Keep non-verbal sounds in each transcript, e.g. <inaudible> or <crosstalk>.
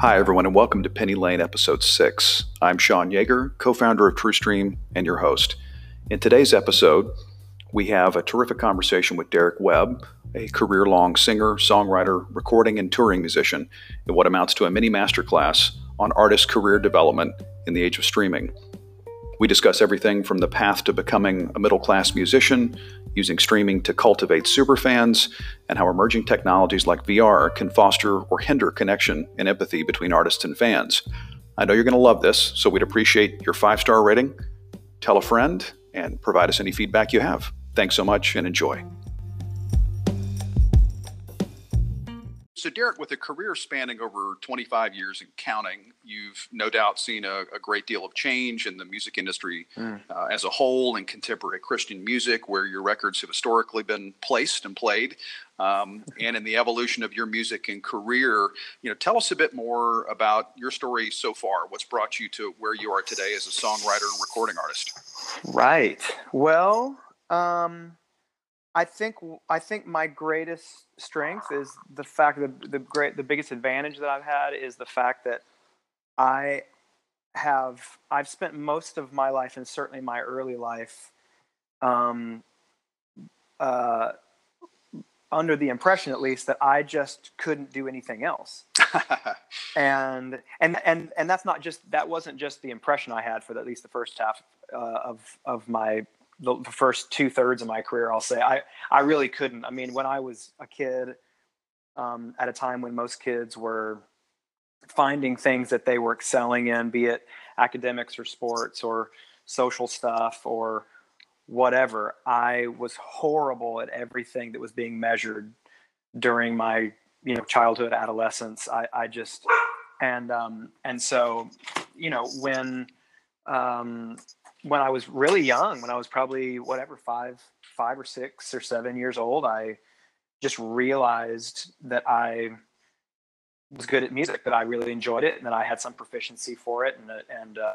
Hi, everyone, and welcome to Penny Lane, Episode 6. I'm Sean Yeager, co founder of TrueStream and your host. In today's episode, we have a terrific conversation with Derek Webb, a career long singer, songwriter, recording, and touring musician, in what amounts to a mini masterclass on artist career development in the age of streaming. We discuss everything from the path to becoming a middle class musician, using streaming to cultivate superfans, and how emerging technologies like VR can foster or hinder connection and empathy between artists and fans. I know you're going to love this, so we'd appreciate your five star rating. Tell a friend and provide us any feedback you have. Thanks so much and enjoy. So, Derek, with a career spanning over 25 years and counting, you've no doubt seen a, a great deal of change in the music industry mm. uh, as a whole and contemporary Christian music, where your records have historically been placed and played, um, <laughs> and in the evolution of your music and career. You know, tell us a bit more about your story so far. What's brought you to where you are today as a songwriter and recording artist? Right. Well, um, I think I think my greatest strength is the fact that the great the biggest advantage that I've had is the fact that I have I've spent most of my life and certainly my early life um, uh, under the impression at least that I just couldn't do anything else. <laughs> and and and and that's not just that wasn't just the impression I had for at least the first half uh, of of my the, the first two thirds of my career, I'll say I I really couldn't. I mean, when I was a kid, um, at a time when most kids were finding things that they were excelling in, be it academics or sports or social stuff or whatever, I was horrible at everything that was being measured during my you know childhood, adolescence. I I just and um and so you know when um when I was really young, when I was probably whatever five, five or six or seven years old, I just realized that I was good at music, that I really enjoyed it, and that I had some proficiency for it, and and uh,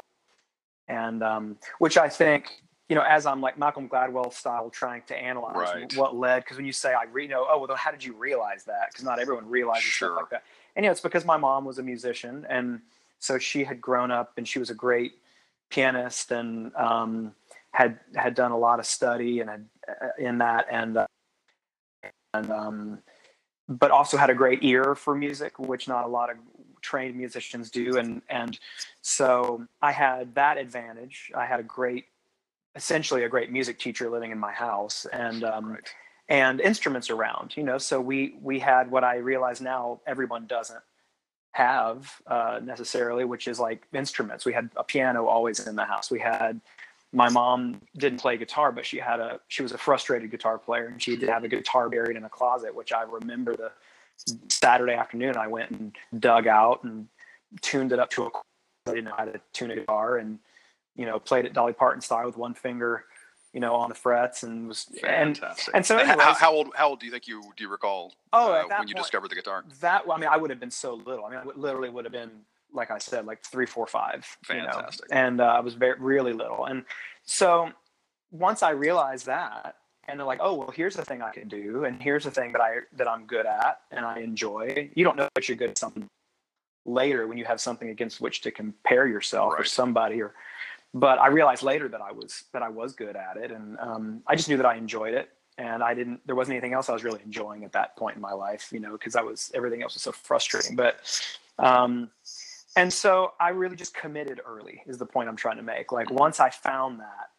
and um, which I think you know, as I'm like Malcolm Gladwell style, trying to analyze right. what led. Because when you say I, re- you know, oh well, how did you realize that? Because not everyone realizes sure. stuff like that. And you know, it's because my mom was a musician, and so she had grown up, and she was a great pianist and um, had had done a lot of study and had, uh, in that and uh, and um, but also had a great ear for music, which not a lot of trained musicians do. And and so I had that advantage. I had a great, essentially a great music teacher living in my house, and um, right. and instruments around. You know, so we we had what I realize now everyone doesn't have uh, necessarily, which is like instruments. We had a piano always in the house. We had my mom didn't play guitar, but she had a she was a frustrated guitar player, and she did have a guitar buried in a closet, which I remember the Saturday afternoon I went and dug out and tuned it up to a. I didn't know how to tune a guitar, and you know played it Dolly Parton style with one finger you know, on the frets and was Fantastic. and and so anyways, how, how, old how old do you think you do you recall? Oh, uh, when you discovered the guitar. That I mean, I would have been so little. I mean, I literally would have been like I said, like three, four, five. Fantastic. You know? And uh, I was very really little, and so once I realized that, and they're like, oh well, here's the thing I can do, and here's the thing that I that I'm good at and I enjoy. You don't know that you're good at something later when you have something against which to compare yourself right. or somebody or but I realized later that I was that I was good at it, and um, I just knew that I enjoyed it, and I didn't. There wasn't anything else I was really enjoying at that point in my life, you know, because I was everything else was so frustrating. But um, and so I really just committed early is the point I'm trying to make. Like once I found that,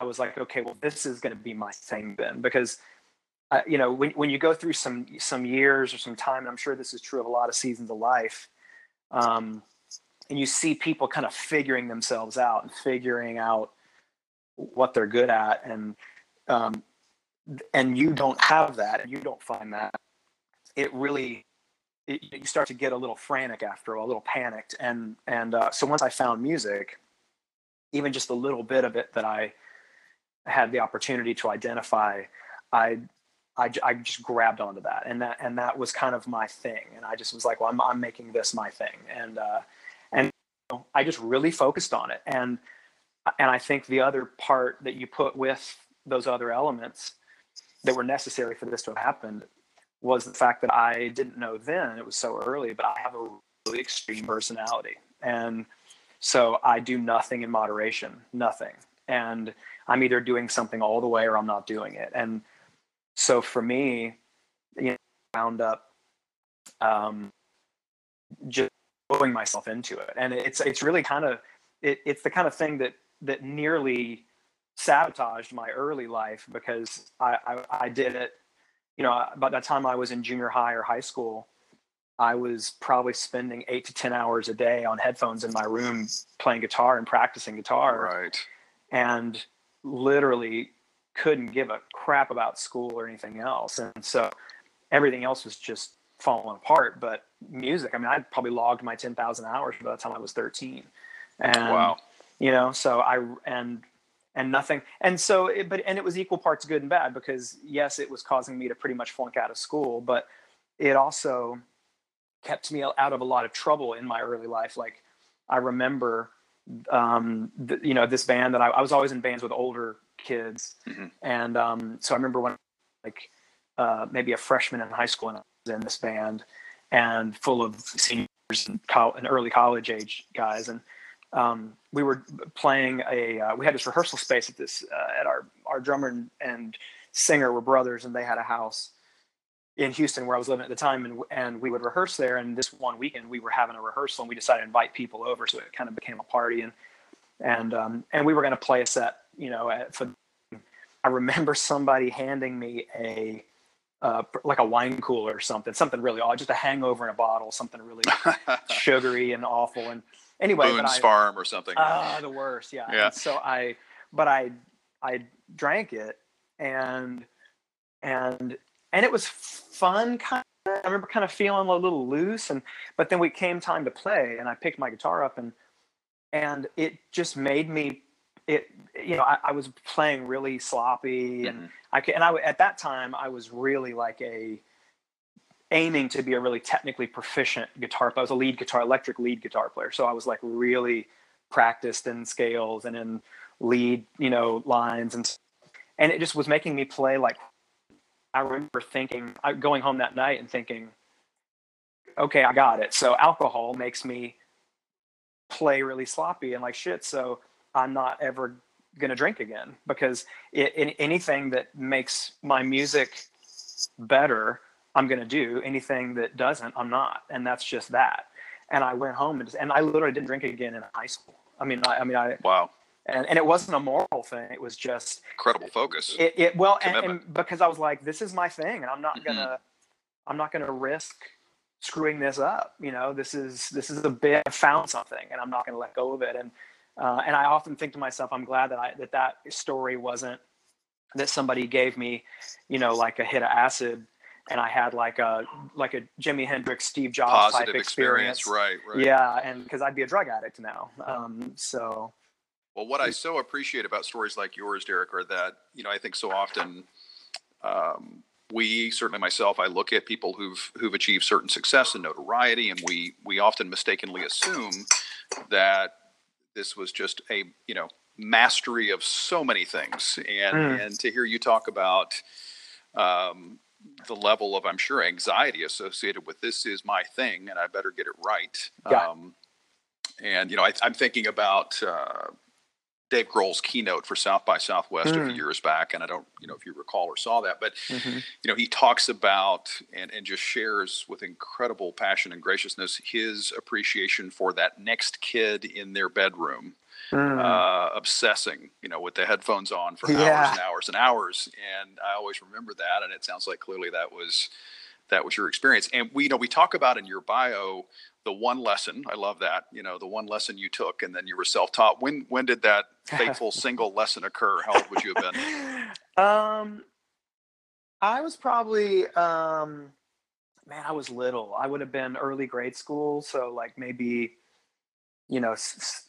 I was like, okay, well, this is going to be my thing then, because. Uh, you know, when, when you go through some some years or some time, and I'm sure this is true of a lot of seasons of life, um, and you see people kind of figuring themselves out and figuring out what they're good at and um, and you don't have that and you don't find that it really it, you start to get a little frantic after a, little panicked. And and uh, so once i found music even just a little bit of it that i had the opportunity to identify i I, I just grabbed onto that. And that and that was kind of my thing. And i just was like well i'm, I'm making this my thing. And uh, I just really focused on it. And and I think the other part that you put with those other elements that were necessary for this to have happened was the fact that I didn't know then, it was so early, but I have a really extreme personality. And so I do nothing in moderation, nothing. And I'm either doing something all the way or I'm not doing it. And so for me, you know, wound up um, just throwing myself into it. And it's it's really kind of it, it's the kind of thing that that nearly sabotaged my early life because I, I, I did it, you know, by the time I was in junior high or high school, I was probably spending eight to 10 hours a day on headphones in my room playing guitar and practicing guitar. Right. And literally couldn't give a crap about school or anything else. And so everything else was just falling apart. But music, I mean, I probably logged my 10,000 hours by the time I was 13. And, wow. you know, so I, and, and nothing. And so, it, but, and it was equal parts good and bad because yes, it was causing me to pretty much flunk out of school, but it also kept me out of a lot of trouble in my early life. Like I remember, um, the, you know, this band that I, I, was always in bands with older kids. Mm-hmm. And, um, so I remember when like, uh, maybe a freshman in high school and in this band and full of seniors and, co- and early college age guys. And, um, we were playing a, uh, we had this rehearsal space at this, uh, at our, our drummer and, and singer were brothers and they had a house in Houston where I was living at the time, and and we would rehearse there. And this one weekend we were having a rehearsal, and we decided to invite people over, so it kind of became a party. And and um, and we were going to play a set, you know. At, for I remember somebody handing me a uh, like a wine cooler or something, something really odd, just a hangover in a bottle, something really <laughs> sugary and awful. And anyway, Boone's I, Farm or something. Ah, uh, the worst. Yeah. yeah. And so I, but I, I drank it, and and and it was fun kind of, i remember kind of feeling a little loose and but then we came time to play and i picked my guitar up and and it just made me it you know i, I was playing really sloppy and mm-hmm. i could, and i at that time i was really like a aiming to be a really technically proficient guitar player i was a lead guitar electric lead guitar player so i was like really practiced in scales and in lead you know lines and and it just was making me play like I remember thinking, going home that night and thinking, okay, I got it. So alcohol makes me play really sloppy and like shit. So I'm not ever going to drink again because it, it, anything that makes my music better, I'm going to do. Anything that doesn't, I'm not. And that's just that. And I went home and, just, and I literally didn't drink again in high school. I mean, I, I mean, I, wow and and it wasn't a moral thing. It was just incredible focus. It, it well, and, and, because I was like, this is my thing, and I'm not mm-hmm. gonna, I'm not gonna risk screwing this up. You know, this is this is a bit. I found something, and I'm not gonna let go of it. And uh, and I often think to myself, I'm glad that I that that story wasn't that somebody gave me, you know, like a hit of acid and I had like a like a Jimi Hendrix, Steve Jobs Positive type experience. experience. Right, right. Yeah, and because I'd be a drug addict now, um, so well, what I so appreciate about stories like yours, Derek, are that you know I think so often um, we certainly myself I look at people who've who've achieved certain success and notoriety, and we we often mistakenly assume that this was just a you know mastery of so many things, and mm. and to hear you talk about. Um, the level of, I'm sure, anxiety associated with this is my thing, and I better get it right. Yeah. Um, and you know, I, am thinking about uh, Dave Grohl's keynote for South by Southwest mm. a few hmm. years back, and I don't, you know, if you recall or saw that, but mm-hmm. you know, he talks about and and just shares with incredible passion and graciousness his appreciation for that next kid in their bedroom, mm. uh, obsessing, you know, with the headphones on for yeah. hours and hours and hours, and I always remember that, and it sounds like clearly that was that was your experience, and we you know we talk about in your bio the one lesson i love that you know the one lesson you took and then you were self-taught. When when did that <laughs> fateful single lesson occur? How old would you have been? Um i was probably um man i was little. I would have been early grade school so like maybe you know s-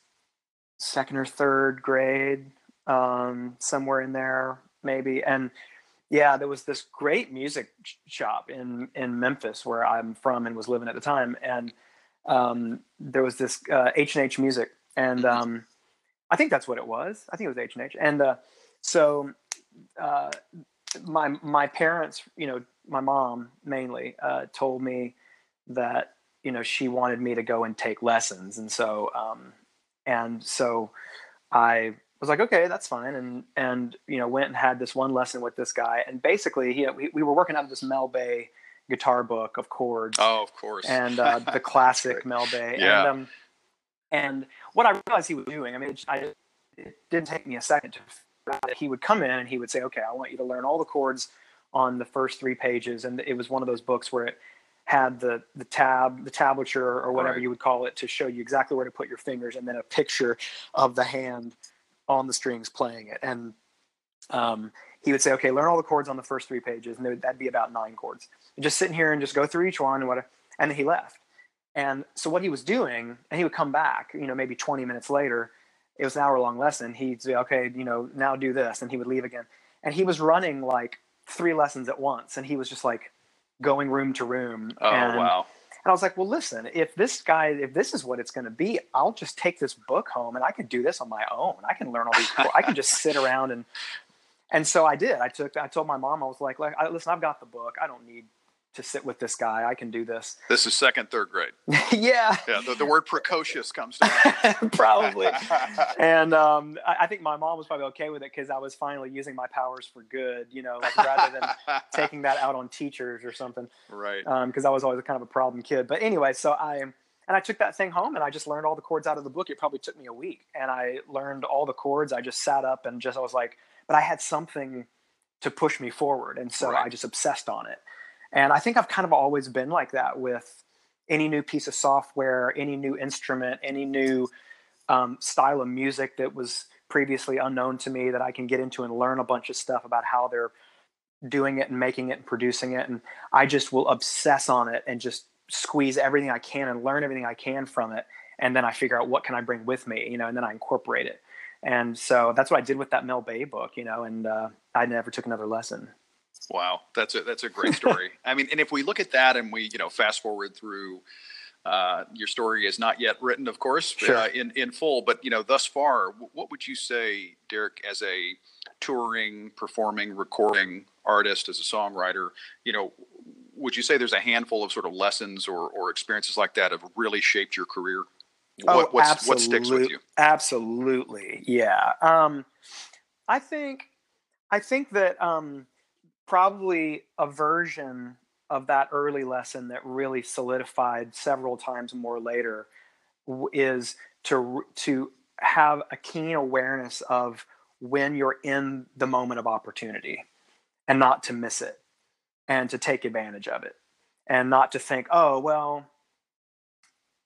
second or third grade um somewhere in there maybe. And yeah there was this great music shop in in memphis where i'm from and was living at the time. And um, there was this uh, H and H Music, and mm-hmm. um, I think that's what it was. I think it was H and H, and uh, so uh, my my parents, you know, my mom mainly uh, told me that you know, she wanted me to go and take lessons, and so um, and so I was like, okay, that's fine, and and you know, went and had this one lesson with this guy, and basically, he, we, we were working out of this Mel Bay guitar book of chords. Oh, of course, and <laughs> uh, the classic Mel Bay, yeah. and um, and what I realized he was doing, I mean, it, I, it didn't take me a second to. He would come in and he would say, okay, I want you to learn all the chords on the first three pages, and it was one of those books where it had the the tab, the tablature, or whatever Right. you would call it, to show you exactly where to put your fingers, and then a picture of the hand on the strings playing it. And um, he would say, "Okay, learn all the chords on the first three pages," and there- that'd be about nine chords. And just sitting here and just go through each one and what, and then he left. And so what he was doing, and he would come back, you know, maybe 20 minutes later. It was an hour long lesson. He'd say, "Okay, you know, now do this," and he would leave again. And he was running like three lessons at once, and he was just like going room to room. Oh and, wow. and I was like, well, listen, if this guy, if this is what it's going to be, I'll just take this book home and I can do this on my own. I can learn all these. I can just sit around and. And so I did. I took. I told my mom. I was like, like, I, listen, I've got the book. I don't need to sit with this guy. I can do this. <laughs> This is second, third grade. yeah, Yeah, the, the word precocious comes to me. <laughs> probably. <laughs> And um, I, I think my mom was probably okay with it because I was finally using my powers for good. You know, like rather than taking that out on teachers or something. right. because I was always kind of a problem kid. But anyway, so I and I took that thing home and I just learned all the chords out of the book. It probably took me a week, and I learned all the chords. I just sat up and just I was like, but I had something to push me forward, and so Right. I just obsessed on it. And I think I've kind of always been like that with any new piece of software, any new instrument, any new um, style of music that was previously unknown to me that I can get into and learn a bunch of stuff about how they're doing it and making it and producing it. And I just will obsess on it and just squeeze everything I can and learn everything I can from it. And then I figure out what can I bring with me, you know, and then I incorporate it. And so that's what I did with that Mel Bay book, you know, and uh, I never took another lesson. Wow, that's a that's a great <laughs> story. I mean, and if we look at that and we you know fast forward through, uh, your story is not yet written, of course, Sure. uh, in in full. But you know, thus far, what would you say, Derek, as a touring, performing, recording artist, as a songwriter? You know, would you say there's a handful of sort of lessons or or experiences like that have really shaped your career? What what's, what sticks with you? Absolutely, yeah. Um, I think, I think that um, probably a version of that early lesson that really solidified several times more later is to to have a keen awareness of when you're in the moment of opportunity, and not to miss it, and to take advantage of it, and not to think, oh well,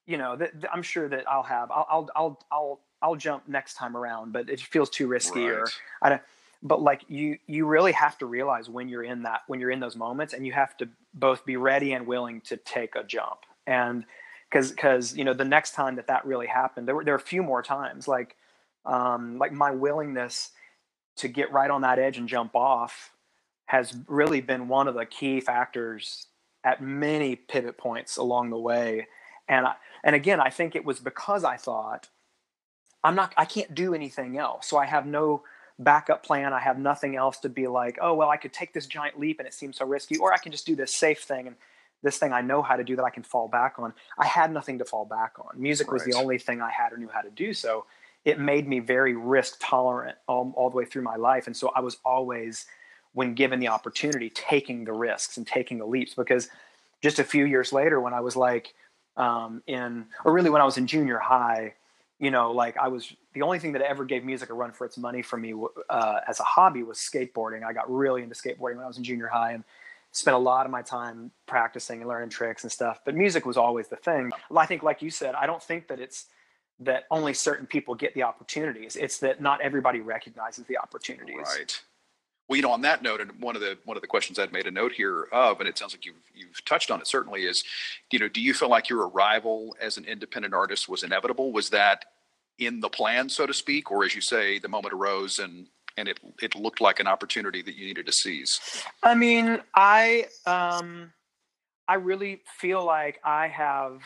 you know, th- th- I'm sure that I'll have, I'll, I'll, I'll, I'll, I'll jump next time around, but it feels too risky or I don't, but like you, you really have to realize when you're in that, when you're in those moments and you have to both be ready and willing to take a jump. And cause, cause, you know, the next time that that really happened, there were, there were a few more times, like, um, like my willingness to get right on that edge and jump off has really been one of the key factors at many pivot points along the way. And I, and again, I think it was because I thought I'm not, I can't do anything else. So I have no backup plan. I have nothing else to be like, oh, well, I could take this giant leap and it seems so risky, or I can just do this safe thing and this thing I know how to do that I can fall back on. I had nothing to fall back on. Music was the only thing I had or knew how to do. So it made me very risk tolerant all, all the way through my life. And so I was always, when given the opportunity, taking the risks and taking the leaps because just a few years later, when I was like um, in, or really when I was in junior high, you know, like I was the only thing that ever gave music a run for its money for me uh, as a hobby was skateboarding. I got really into skateboarding when I was in junior high and spent a lot of my time practicing and learning tricks and stuff. But music was always the thing. I think, like you said, I don't think that it's that only certain people get the opportunities. It's that not everybody recognizes the opportunities. Right. Well, you know, on that note, and one of the one of the questions I'd made a note here of, and it sounds like you've you've touched on it certainly is, you know, do you feel like your arrival as an independent artist was inevitable? Was that in the plan, so to speak, or as you say, the moment arose and and it it looked like an opportunity that you needed to seize? I mean, I um, I really feel like I have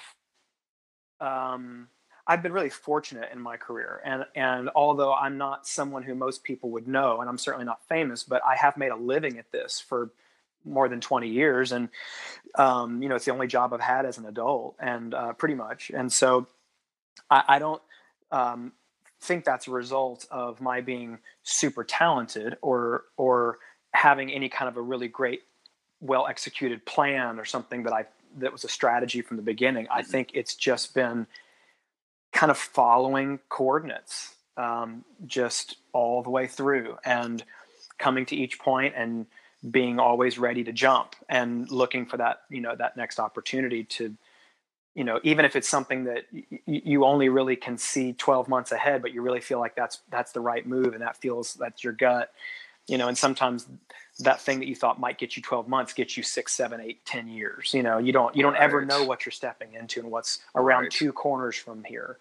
um, I've been really fortunate in my career, and and although I'm not someone who most people would know, and I'm certainly not famous, but I have made a living at this for more than 20 years and um, you know it's the only job i've had as an adult and uh, pretty much and so i, I don't um, think that's a result of my being super talented or or having any kind of a really great well executed plan or something that i that was a strategy from the beginning i mm-hmm. think it's just been kind of following coordinates um, just all the way through and coming to each point and being always ready to jump and looking for that you know that next opportunity to you know even if it's something that y- you only really can see 12 months ahead but you really feel like that's that's the right move and that feels that's your gut you know and sometimes that thing that you thought might get you 12 months gets you six seven eight ten years you know you don't you don't right. ever know what you're stepping into and what's around right. two corners from here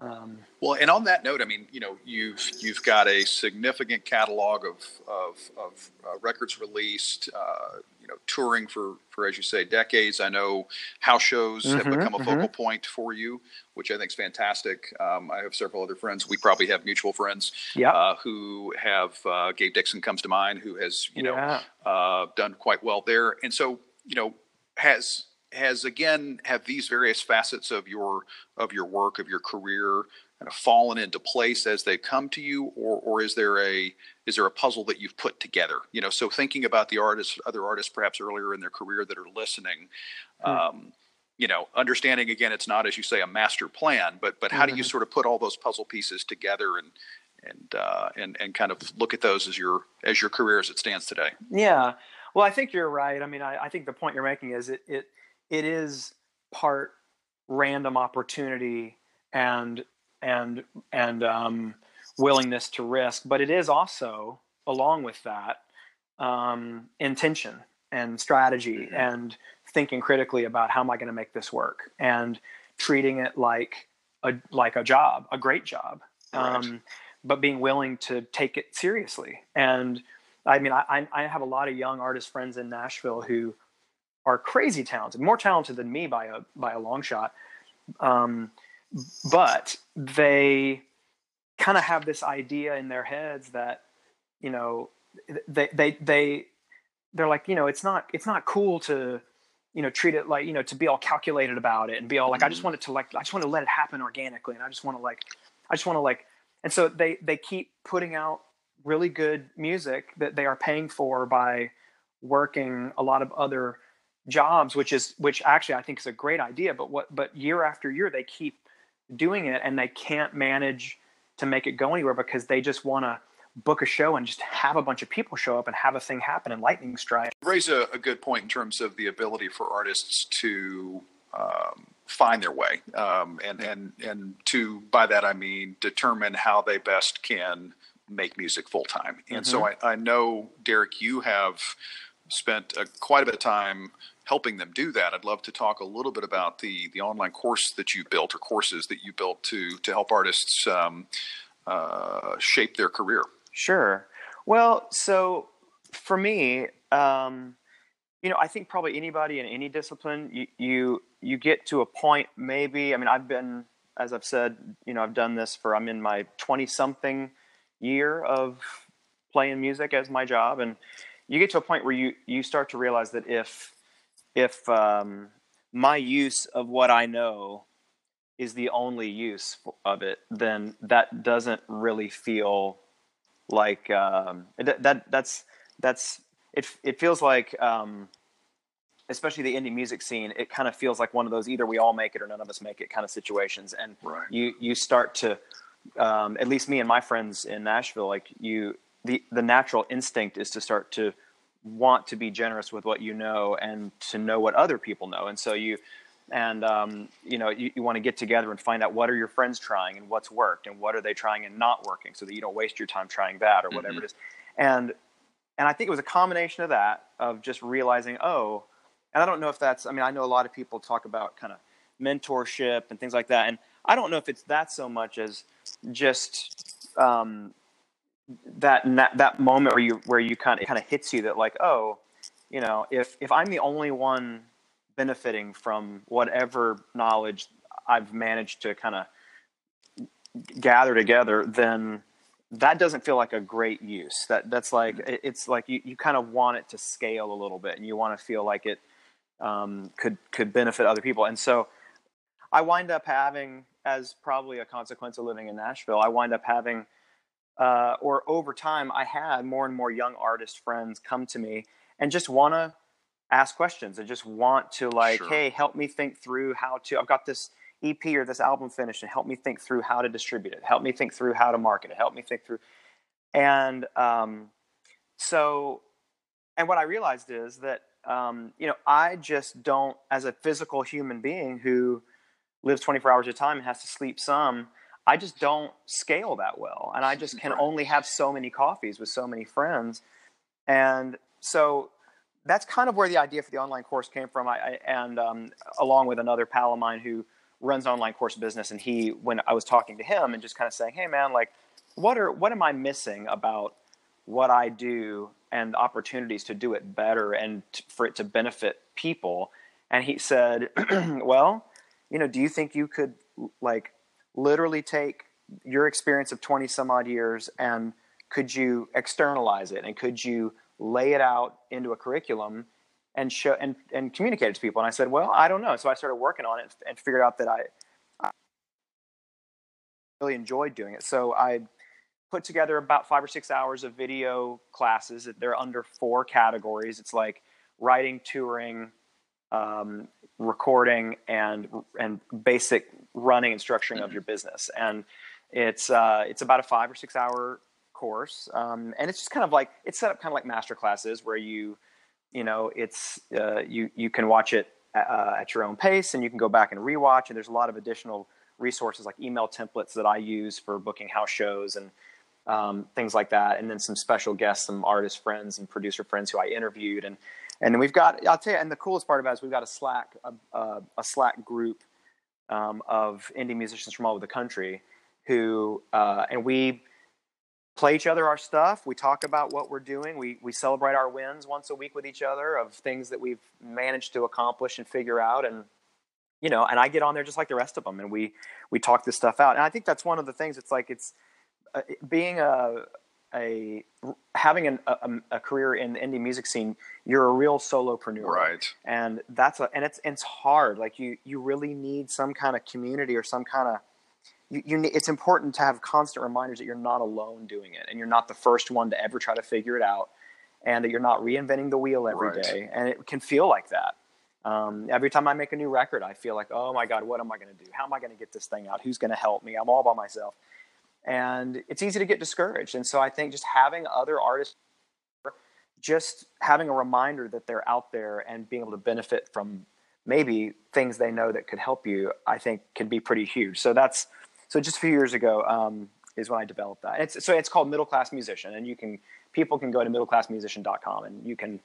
um, well, and on that note, I mean, you know, you've you've got a significant catalog of of, of uh, records released. Uh, you know, touring for for as you say decades. I know house shows mm-hmm, have become a focal mm-hmm. point for you, which I think is fantastic. Um, I have several other friends. We probably have mutual friends yep. uh, who have uh, Gabe Dixon comes to mind, who has you know uh, done quite well there, and so you know has has again have these various facets of your of your work of your career kind of fallen into place as they come to you or or is there a is there a puzzle that you've put together you know so thinking about the artists other artists perhaps earlier in their career that are listening mm. um, you know understanding again it's not as you say a master plan but but how mm-hmm. do you mm-hmm. sort of put all those puzzle pieces together and and uh, and and kind of look at those as your as your career as it stands today yeah well i think you're right i mean i, I think the point you're making is it it it is part random opportunity and and and um, willingness to risk, but it is also along with that um, intention and strategy mm-hmm. and thinking critically about how am I going to make this work and treating it like a like a job, a great job, um, but being willing to take it seriously. And I mean, I, I have a lot of young artist friends in Nashville who are crazy talented, more talented than me by a by a long shot. Um, but they kind of have this idea in their heads that you know they they they they're like you know it's not it's not cool to you know treat it like you know to be all calculated about it and be all like mm-hmm. I just mm-hmm. want it to like I just want to let it happen organically and I just want to like I just want to like and so they they keep putting out really good music that they are paying for by working a lot of other jobs, which is which actually I think is a great idea. But what but year after year they keep doing it and they can't manage to make it go anywhere because they just want to book a show and just have a bunch of people show up and have a thing happen and lightning strike. Raise a, a good point in terms of the ability for artists to um, find their way, um, and and and to by that I mean determine how they best can make music full time. And mm-hmm. so I, I know Derek, you have spent a, quite a bit of time helping them do that. I'd love to talk a little bit about the the online course that you built or courses that you built to to help artists um, uh, shape their career. Sure. Well, so for me, um, you know, I think probably anybody in any discipline, you, you you get to a point. Maybe I mean, I've been, as I've said, you know, I've done this for I'm in my twenty something year of playing music as my job, and you get to a point where you you start to realize that if if um, my use of what I know is the only use of it, then that doesn't really feel like um, that, that. That's that's it. It feels like, um, especially the indie music scene, it kind of feels like one of those either we all make it or none of us make it kind of situations, and right. you you start to, um, at least me and my friends in Nashville, like you, the the natural instinct is to start to want to be generous with what you know and to know what other people know. And so you, and um, you know, you, you want to get together and find out what are your friends trying and what's worked and what are they trying and not working, so that you don't waste your time trying that or whatever mm-hmm. it is. And and I think it was a combination of that of just realizing, oh, and I don't know if that's. I mean, I know a lot of people talk about kind of mentorship and things like that, and I don't know if it's that so much as just um, that that moment where you where you kind of kind of hits you that like oh you know if if i'm the only one benefiting from whatever knowledge i've managed to kind of gather together then that doesn't feel like a great use. That that's like mm-hmm. it's like you, you kind of want it to scale a little bit, and you want to feel like it um, could could benefit other people. And so I wind up having, as probably a consequence of living in Nashville, I wind up having, uh, or over time, I had more and more young artist friends come to me and just want to ask questions and just want to like, sure. hey, help me think through how to. I've got this EP or this album finished, and help me think through how to distribute it. Help me think through how to market it. Help me think through, and um, so, and what I realized is that um, you know I just don't, as a physical human being who lives 24 hours at a time and has to sleep some. I just don't scale that well. And I just can only have so many coffees with so many friends. And so that's kind of where the idea for the online course came from. I, I and um, along with another pal of mine who runs online course business, and he, when I was talking to him and just kind of saying, "Hey, man, like, what are what am I missing about what I do and opportunities to do it better and t- for it to benefit people?" And he said, <clears throat> "Well, you know, do you think you could like literally take your experience of 20 some odd years and could you externalize it and could you lay it out into a curriculum and show and, and communicate it to people? And I said, well, I don't know. So I started working on it and figured out that I, I really enjoyed doing it. So I put together about five or six hours of video classes. That they're under four categories. It's like writing, touring, um, recording and and basic running and structuring mm-hmm. of your business. And it's uh, it's about a five or six hour course, um, and it's just kind of like it's set up kind of like master classes where you you know it's uh, you you can watch it uh, at your own pace and you can go back and rewatch. And there's a lot of additional resources like email templates that I use for booking house shows and um, things like that. And then some special guests, some artist friends and producer friends who I interviewed and and we've got I'll tell you, and the coolest part about it is we've got a Slack a, a, a Slack group um, of indie musicians from all over the country who uh, and we play each other our stuff. We talk about what we're doing. We we celebrate our wins once a week with each other of things that we've managed to accomplish and figure out and you know and i get on there just like the rest of them and we we talk this stuff out and i think that's one of the things it's like it's uh, being a a having an, a, a, career in the indie music scene, you're a real solopreneur, right? And that's a and it's it's hard. Like you you really need some kind of community or some kind of you, you need, it's important to have constant reminders that you're not alone doing it and you're not the first one to ever try to figure it out and that you're not reinventing the wheel every right. day. and it can feel like that um, every time i make a new record i feel like oh my god what am i going to do how am i going to get this thing out who's going to help me i'm all by myself and it's easy to get discouraged. And so I think just having other artists, just having a reminder that they're out there and being able to benefit from maybe things they know that could help you, I think can be pretty huge. So that's so just a few years ago um, is when I developed that. It's, so it's called Middle Class Musician, and you can people can go to middleclassmusician.com and you can.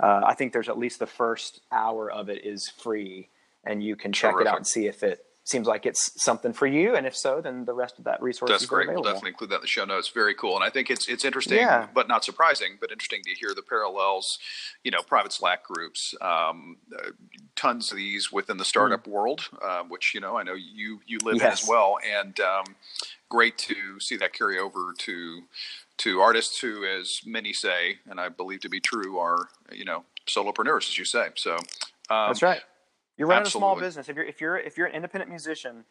Uh, I think there's at least the first hour of it is free, and you can check Terrific. it out and see if it seems like it's something for you. And if so, then the rest of that resource That's is great. Available. We'll definitely include that in the show notes. Very cool. And I think it's it's interesting, yeah. but not surprising, but interesting to hear the parallels. You know, private Slack groups, um, uh, tons of these within the startup mm. world, uh, which you know I know you you live yes. in as well, and um, great to see that carry over to to artists who, as many say, and I believe to be true, are you know solopreneurs, as you say. So um, that's right. You're running Absolutely. a small business. If you're if you're if you're an independent musician,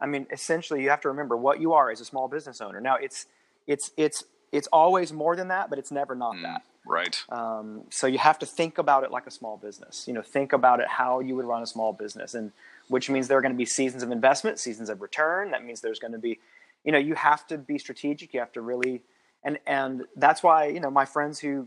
I mean, essentially, you have to remember what you are as a small business owner. Now, it's it's it's it's always more than that, but it's never not mm, that. Right. Um, so you have to think about it like a small business. You know, think about it how you would run a small business, and which means there are going to be seasons of investment, seasons of return. That means there's going to be, you know, you have to be strategic. You have to really, and and that's why you know my friends who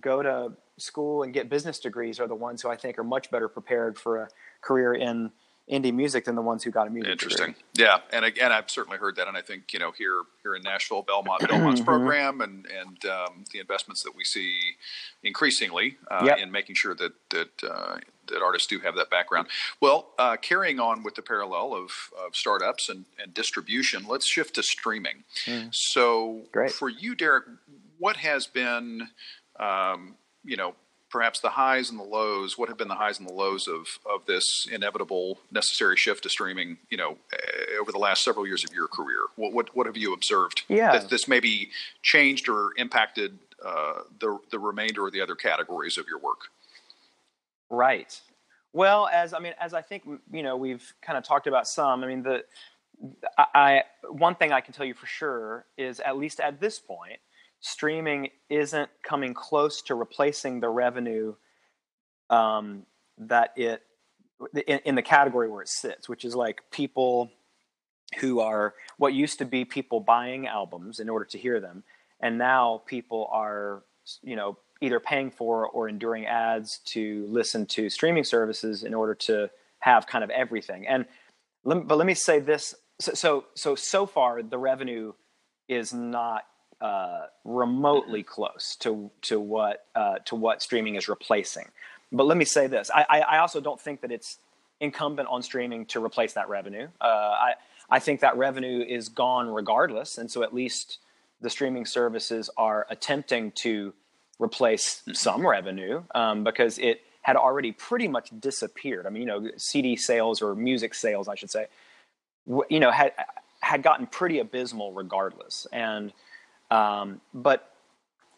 go to school and get business degrees are the ones who I think are much better prepared for a career in indie music than the ones who got a music Interesting. Career. Yeah, and again, I've certainly heard that, and I think you know here here in Nashville, Belmont, <clears throat> Belmont's mm-hmm. program, and and um, the investments that we see increasingly uh, yep. in making sure that that uh, that artists do have that background. Well, uh, carrying on with the parallel of, of startups and, and distribution, let's shift to streaming. Mm. So, Great. for you, Derek, what has been um, you know perhaps the highs and the lows. What have been the highs and the lows of of this inevitable, necessary shift to streaming? You know, uh, over the last several years of your career, what what, what have you observed? Yeah, that this maybe changed or impacted uh, the the remainder of the other categories of your work. Right. Well, as I mean, as I think you know, we've kind of talked about some. I mean, the I one thing I can tell you for sure is at least at this point, streaming isn't coming close to replacing the revenue um, that it in, in the category where it sits, which is like people who are what used to be people buying albums in order to hear them, and now people are you know either paying for or enduring ads to listen to streaming services in order to have kind of everything. And but let me say this: so so so, so far the revenue is not uh, remotely close to to what uh, to what streaming is replacing. But let me say this: I, I also don't think that it's incumbent on streaming to replace that revenue. Uh, I I think that revenue is gone regardless, and so at least the streaming services are attempting to replace mm-hmm. some revenue um, because it had already pretty much disappeared. I mean, you know, CD sales or music sales, I should say, you know, had had gotten pretty abysmal regardless. And um, but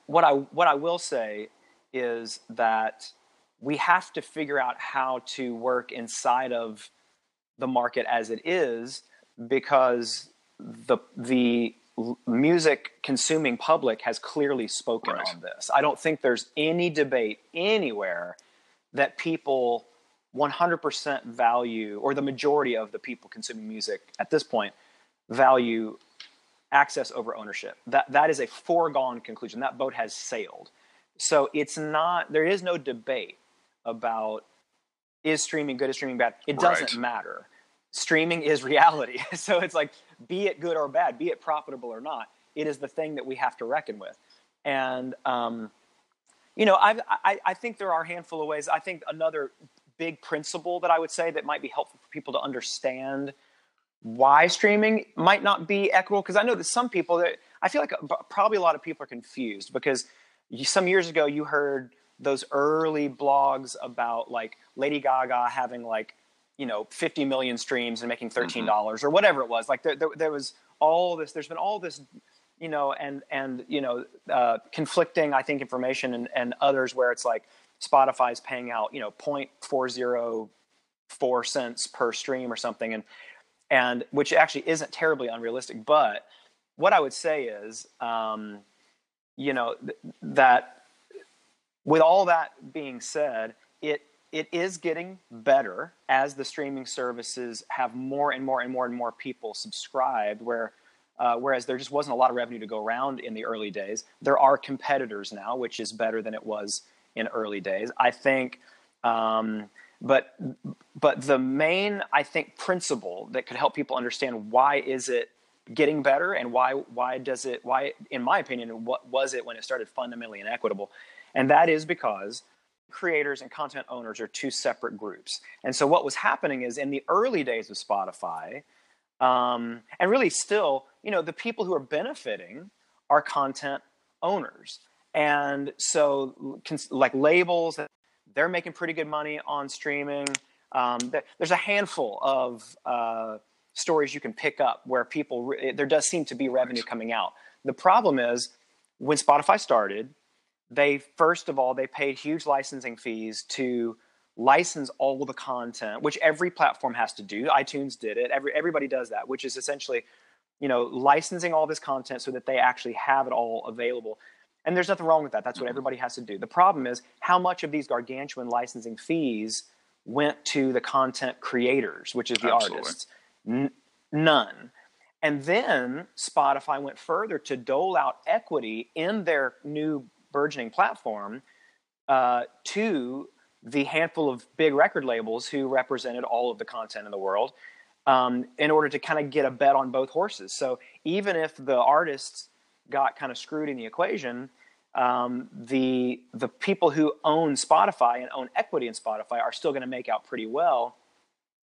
what I what I will say is that we have to figure out how to work inside of the market as it is because the the music consuming public has clearly spoken right. on this. I don't think there's any debate anywhere that people 100% value, or the majority of the people consuming music at this point value access over ownership. That that is a foregone conclusion. That boat has sailed. So it's not. There is no debate about is streaming good, is streaming bad. It doesn't right. matter. Streaming is reality. <laughs> so it's like be it good or bad, be it profitable or not, it is the thing that we have to reckon with. And um, you know, I've, I I think there are a handful of ways. I think another big principle that I would say that might be helpful for people to understand why streaming might not be equitable because I know that some people that I feel like uh, probably a lot of people are confused because you, some years ago you heard those early blogs about like Lady Gaga having like you know 50 million streams and making 13 mm-hmm. dollars mm-hmm. or whatever it was like there, there, there, was all this there's been all this you know and and you know uh, conflicting i think information and, and others where it's like spotify's paying out you know 0.404 cents per stream or something and and which actually isn't terribly unrealistic but what i would say is um, you know th- that with all that being said it it is getting better as the streaming services have more and more and more and more people subscribed where uh, whereas there just wasn't a lot of revenue to go around in the early days. There are competitors now which is better than it was in early days. I think um, but but the main i think principle that could help people understand why is it getting better and why why does it why in my opinion what was it when it started fundamentally inequitable and that is because creators and content owners are two separate groups. And so what was happening is in the early days of Spotify, um, and really still, you know, the people who are benefiting are content owners. And so, like labels, they're making pretty good money on streaming. Um, there's a handful of uh, stories you can pick up where people, there does seem to be revenue coming out. The problem is when Spotify started, they first of all they paid huge licensing fees to license all the content which every platform has to do itunes did it every, everybody does that which is essentially you know licensing all this content so that they actually have it all available and there's nothing wrong with that that's what mm-hmm. everybody has to do the problem is how much of these gargantuan licensing fees went to the content creators which is the Absolutely. artists N- none and then spotify went further to dole out equity in their new burgeoning platform uh, to the handful of big record labels who represented all of the content in the world um, in order to kind of get a bet on both horses. So even if the artists got kind of screwed in the equation, um, the the people who own Spotify and own equity in Spotify are still going to make out pretty well.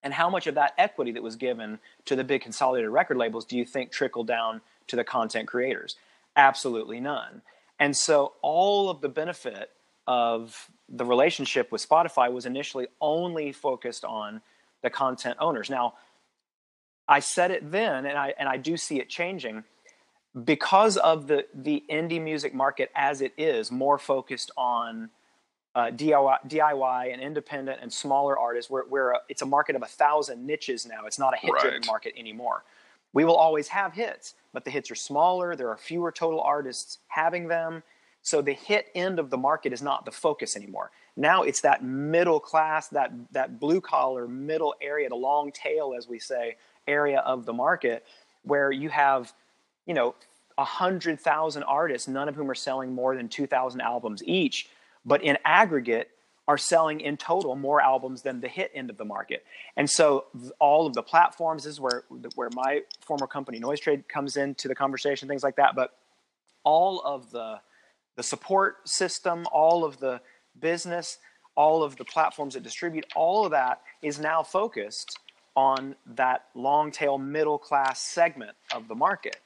And how much of that equity that was given to the big consolidated record labels do you think trickled down to the content creators? Absolutely none. And so all of the benefit of the relationship with Spotify was initially only focused on the content owners. Now, I said it then, and I and I do see it changing because of the the indie music market as it is, more focused on uh, DIY, DIY and independent and smaller artists. Where where it's a market of a thousand niches now. It's not a hit driven right. market anymore. We will always have hits, but the hits are smaller. There are fewer total artists having them. So the hit end of the market is not the focus anymore. Now it's that middle class, that that blue collar middle area, the long tail, as we say, area of the market where you have, you know, a hundred thousand artists, none of whom are selling more than two thousand albums each, but in aggregate are selling in total more albums than the hit end of the market. And so all of the platforms this is where where my former company NoiseTrade comes into the conversation, things like that. But all of the the support system, all of the business, all of the platforms that distribute, all of that is now focused on that long tail middle class segment of the market.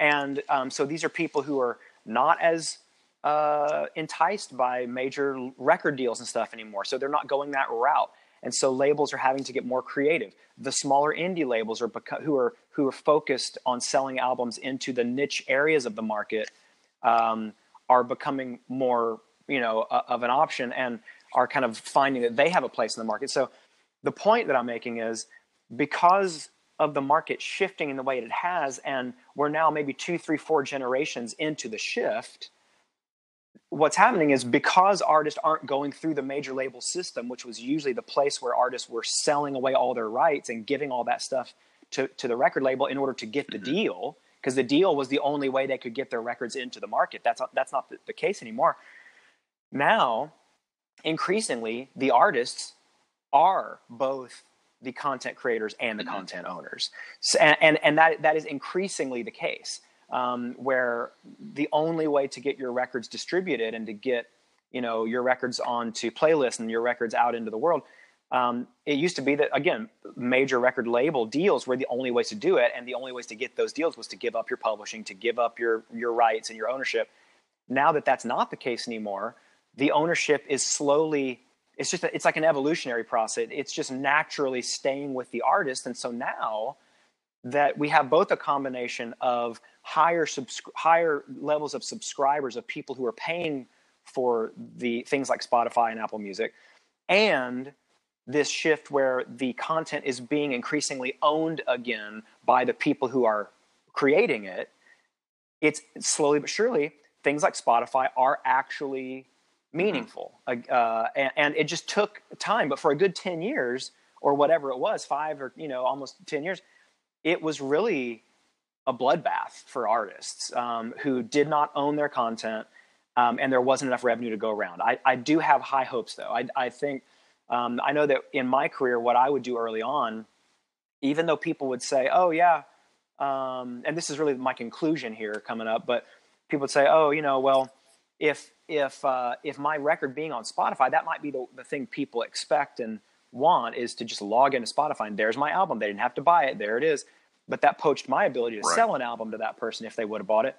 And um, so these are people who are not as uh, enticed by major record deals and stuff anymore. So they're not going that route. And so labels are having to get more creative. The smaller indie labels are who are who are focused on selling albums into the niche areas of the market um, are becoming more you know of an option and are kind of finding that they have a place in the market. So the point that I'm making is because of the market shifting in the way it has, and we're now maybe two, three, four generations into the shift. What's happening is because artists aren't going through the major label system, which was usually the place where artists were selling away all their rights and giving all that stuff to, to the record label in order to get the mm-hmm. deal, because the deal was the only way they could get their records into the market. That's, that's not the, the case anymore. Now, increasingly, the artists are both the content creators and the mm-hmm. content owners. So, and, and, and that, that is increasingly the case, um, where the only way to get your records distributed and to get you know your records onto playlists and your records out into the world um, it used to be that again major record label deals were the only ways to do it and the only ways to get those deals was to give up your publishing to give up your your rights and your ownership now that that's not the case anymore the ownership is slowly it's just a, it's like an evolutionary process. It's just naturally staying with the artist. And so now that we have both a combination of higher higher levels of subscribers of people who are paying for the things like Spotify and Apple Music and this shift where the content is being increasingly owned again by the people who are creating it it's slowly but surely things like Spotify are actually meaningful. Mm-hmm. Uh, and, and, it just took time, but for a good 10 years or whatever it was, five or, you know, almost 10 years, it was really a bloodbath for artists um, who did not own their content um, and there wasn't enough revenue to go around. I, I do have high hopes though. I, I think, um, I know that in my career, what I would do early on, even though people would say, oh yeah, um, and this is really my conclusion here coming up, but people would say, oh, you know, well, if if uh, if my record being on Spotify, that might be the, the thing people expect and want is to just log into Spotify and there's my album. They didn't have to buy it. There it is. But that poached my ability to right. sell an album to that person if they would have bought it.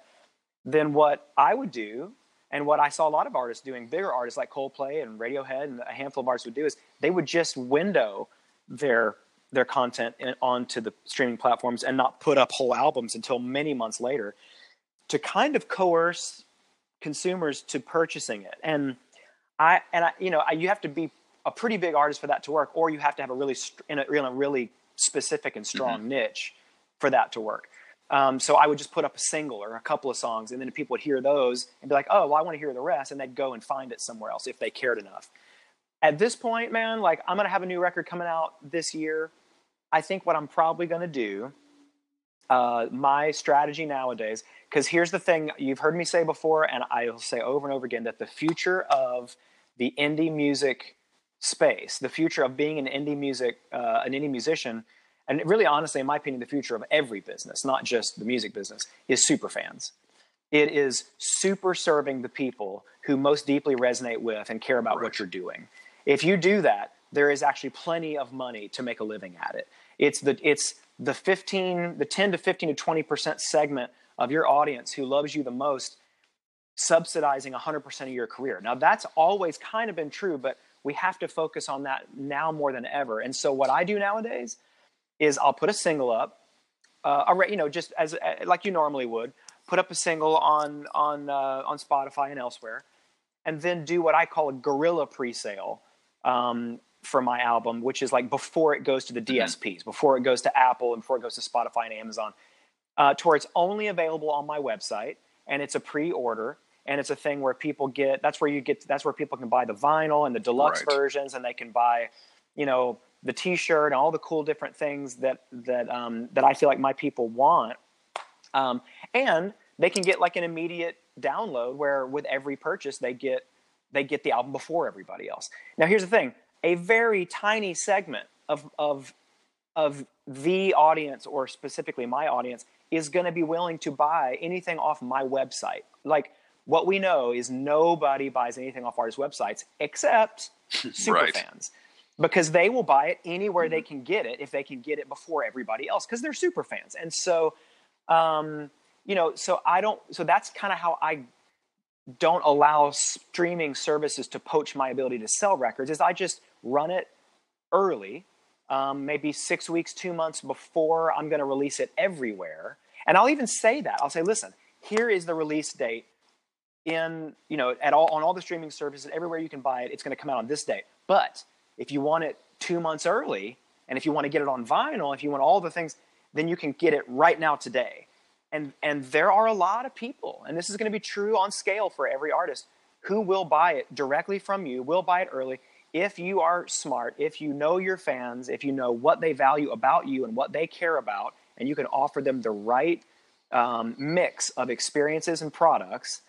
Then what I would do, and what I saw a lot of artists doing, bigger artists like Coldplay and Radiohead and a handful of artists would do is they would just window their their content in, onto the streaming platforms and not put up whole albums until many months later to kind of coerce consumers to purchasing it. And I and I, you know, I, you have to be a pretty big artist for that to work, or you have to have a really in a, in a really specific and strong mm-hmm. niche for that to work. Um, so I would just put up a single or a couple of songs, and then people would hear those and be like, "Oh, well, I want to hear the rest," and they'd go and find it somewhere else if they cared enough. At this point, man, like I'm gonna have a new record coming out this year. I think what I'm probably gonna do, uh, my strategy nowadays, because here's the thing you've heard me say before, and I'll say over and over again that the future of the indie music space, the future of being an indie music, uh, an indie musician, and really honestly, in my opinion, the future of every business, not just the music business, is super fans. It is super serving the people who most deeply resonate with and care about right. what you're doing. If you do that, there is actually plenty of money to make a living at it. It's the it's the 15, the 10 to 15 to 20 percent segment of your audience who loves you the most subsidizing 100% of your career. Now, that's always kind of been true, but we have to focus on that now more than ever. And so, what I do nowadays is I'll put a single up, uh, you know, just as uh, like you normally would, put up a single on on uh, on Spotify and elsewhere, and then do what I call a guerrilla pre-sale um, for my album, which is like before it goes to the DSPs, mm-hmm. before it goes to Apple, and before it goes to Spotify and Amazon, uh, to where it's only available on my website and it's a pre-order and it's a thing where people get that's where you get that's where people can buy the vinyl and the deluxe right. versions and they can buy you know the t-shirt and all the cool different things that that um, that I feel like my people want um, and they can get like an immediate download where with every purchase they get they get the album before everybody else now here's the thing a very tiny segment of of of the audience or specifically my audience is going to be willing to buy anything off my website. Like what we know is nobody buys anything off artist websites except <laughs> super right. fans because they will buy it anywhere they can get it if they can get it before everybody else because they're super fans. And so um, you know so i don't so that's kind of how i don't allow streaming services to poach my ability to sell records is i just run it early um, maybe six weeks two months before i'm going to release it everywhere. And i'll even say that i'll say listen here is the release date in you know at all on all the streaming services everywhere you can buy it it's going to come out on this date. But if you want it two months early and if you want to get it on vinyl if you want all the things then you can get it right now today. And and there are a lot of people and this is going to be true on scale for every artist who will buy it directly from you will buy it early if you are smart if you know your fans if you know what they value about you and what they care about and you can offer them the right um, mix of experiences and products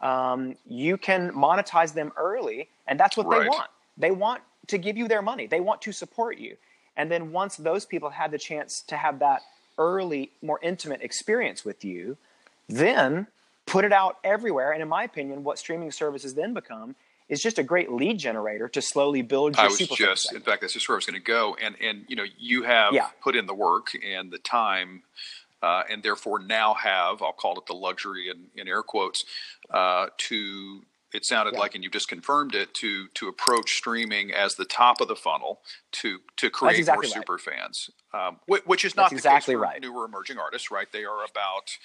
um, you can monetize them early, and that's what right. they want. They want to give you their money. They want to support you. And then once those people have the chance to have that early, more intimate experience with you, then put it out everywhere. And in my opinion, what streaming services then become is just a great lead generator to slowly build your I was just, in fact, that's just where I was going to go. And and you know, you have yeah. put in the work and the time uh, and therefore now have, I'll call it the luxury in, in air quotes, uh, to it sounded yeah. like, and you just confirmed it, to to approach streaming as the top of the funnel to to create exactly more right. super fans, um, which, which, is not That's the exactly right. newer emerging artists, right? They are about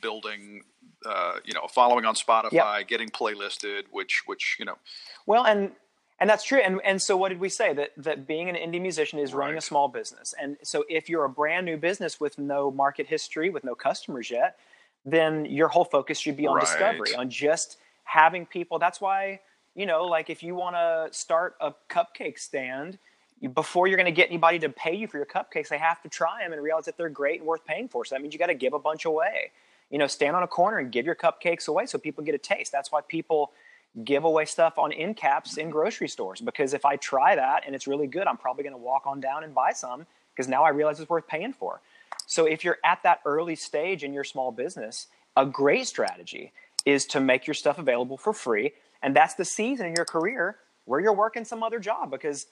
building, uh, you know, following on Spotify, yep. getting playlisted, which which you know. Well, and and that's true. And and so what did we say that that being an indie musician is running a small business. And so if you're a brand new business with no market history, with no customers yet, then your whole focus should be on right. discovery, on just having people. That's why you know, like if you want to start a cupcake stand. Before you're going to get anybody to pay you for your cupcakes, they have to try them and realize that they're great and worth paying for. So that means you got to give a bunch away. You know, stand on a corner and give your cupcakes away so people get a taste. That's why people give away stuff on end caps in grocery stores because if I try that and it's really good, I'm probably going to walk on down and buy some because now I realize it's worth paying for. So if you're at that early stage in your small business, a great strategy is to make your stuff available for free. And that's the season in your career where you're working some other job because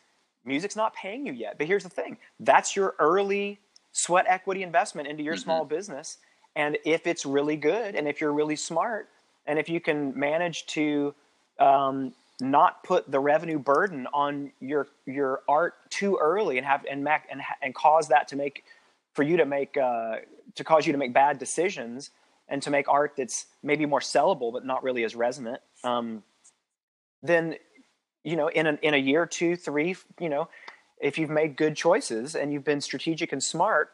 music's not paying you yet. But here's the thing that's your early sweat equity investment into your mm-hmm. small business. And if it's really good and if you're really smart and if you can manage to um, not put the revenue burden on your your art too early and have and mac, and and cause that to make for you to make uh, to cause you to make bad decisions and to make art that's maybe more sellable but not really as resonant um, then you know in a, in a year two three you know if you've made good choices and you've been strategic and smart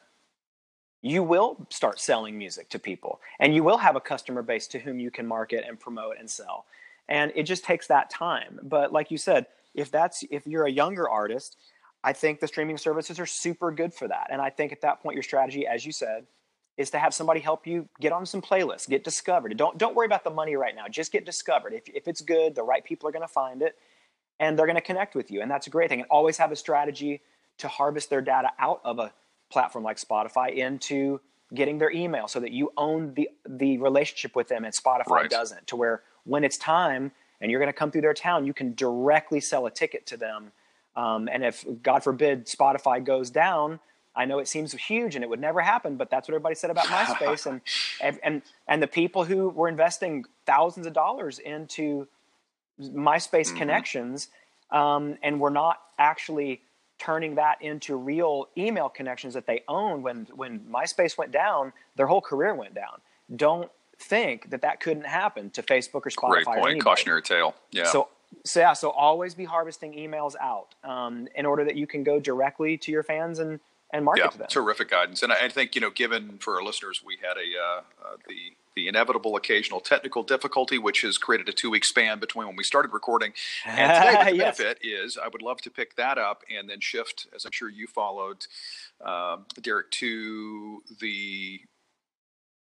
you will start selling music to people and you will have a customer base to whom you can market and promote and sell. And it just takes that time. But like you said if that's if you're a younger artist i think the streaming services are super good for that. And i think at that point your strategy as you said is to have somebody help you get on some playlists get discovered. Don't don't worry about the money right now. Just get discovered. If, if it's good the right people are going to find it and they're going to connect with you. And that's a great thing. And always have a strategy to harvest their data out of a platform like spotify into getting their email so that you own the the relationship with them and spotify right. doesn't to where when it's time and you're going to come through their town, you can directly sell a ticket to them. Um, and if God forbid Spotify goes down, I know it seems huge and it would never happen, but that's what everybody said about MySpace. and, <laughs> and, and, the people who were investing thousands of dollars into MySpace mm-hmm. connections um, and were not actually turning that into real email connections that they own when, when MySpace went down, their whole career went down. Don't think that that couldn't happen to Facebook or Spotify. Great point. Cautionary tale. Yeah. So so yeah, so always be harvesting emails out um, in order that you can go directly to your fans and and market yeah, to them. Terrific guidance, and I, I think you know, given for our listeners, we had a uh, uh, the the inevitable occasional technical difficulty, which has created a two week span between when we started recording and <laughs> today. the yes. benefit is, I would love to pick that up and then shift, as I'm sure you followed, uh, Derek, to the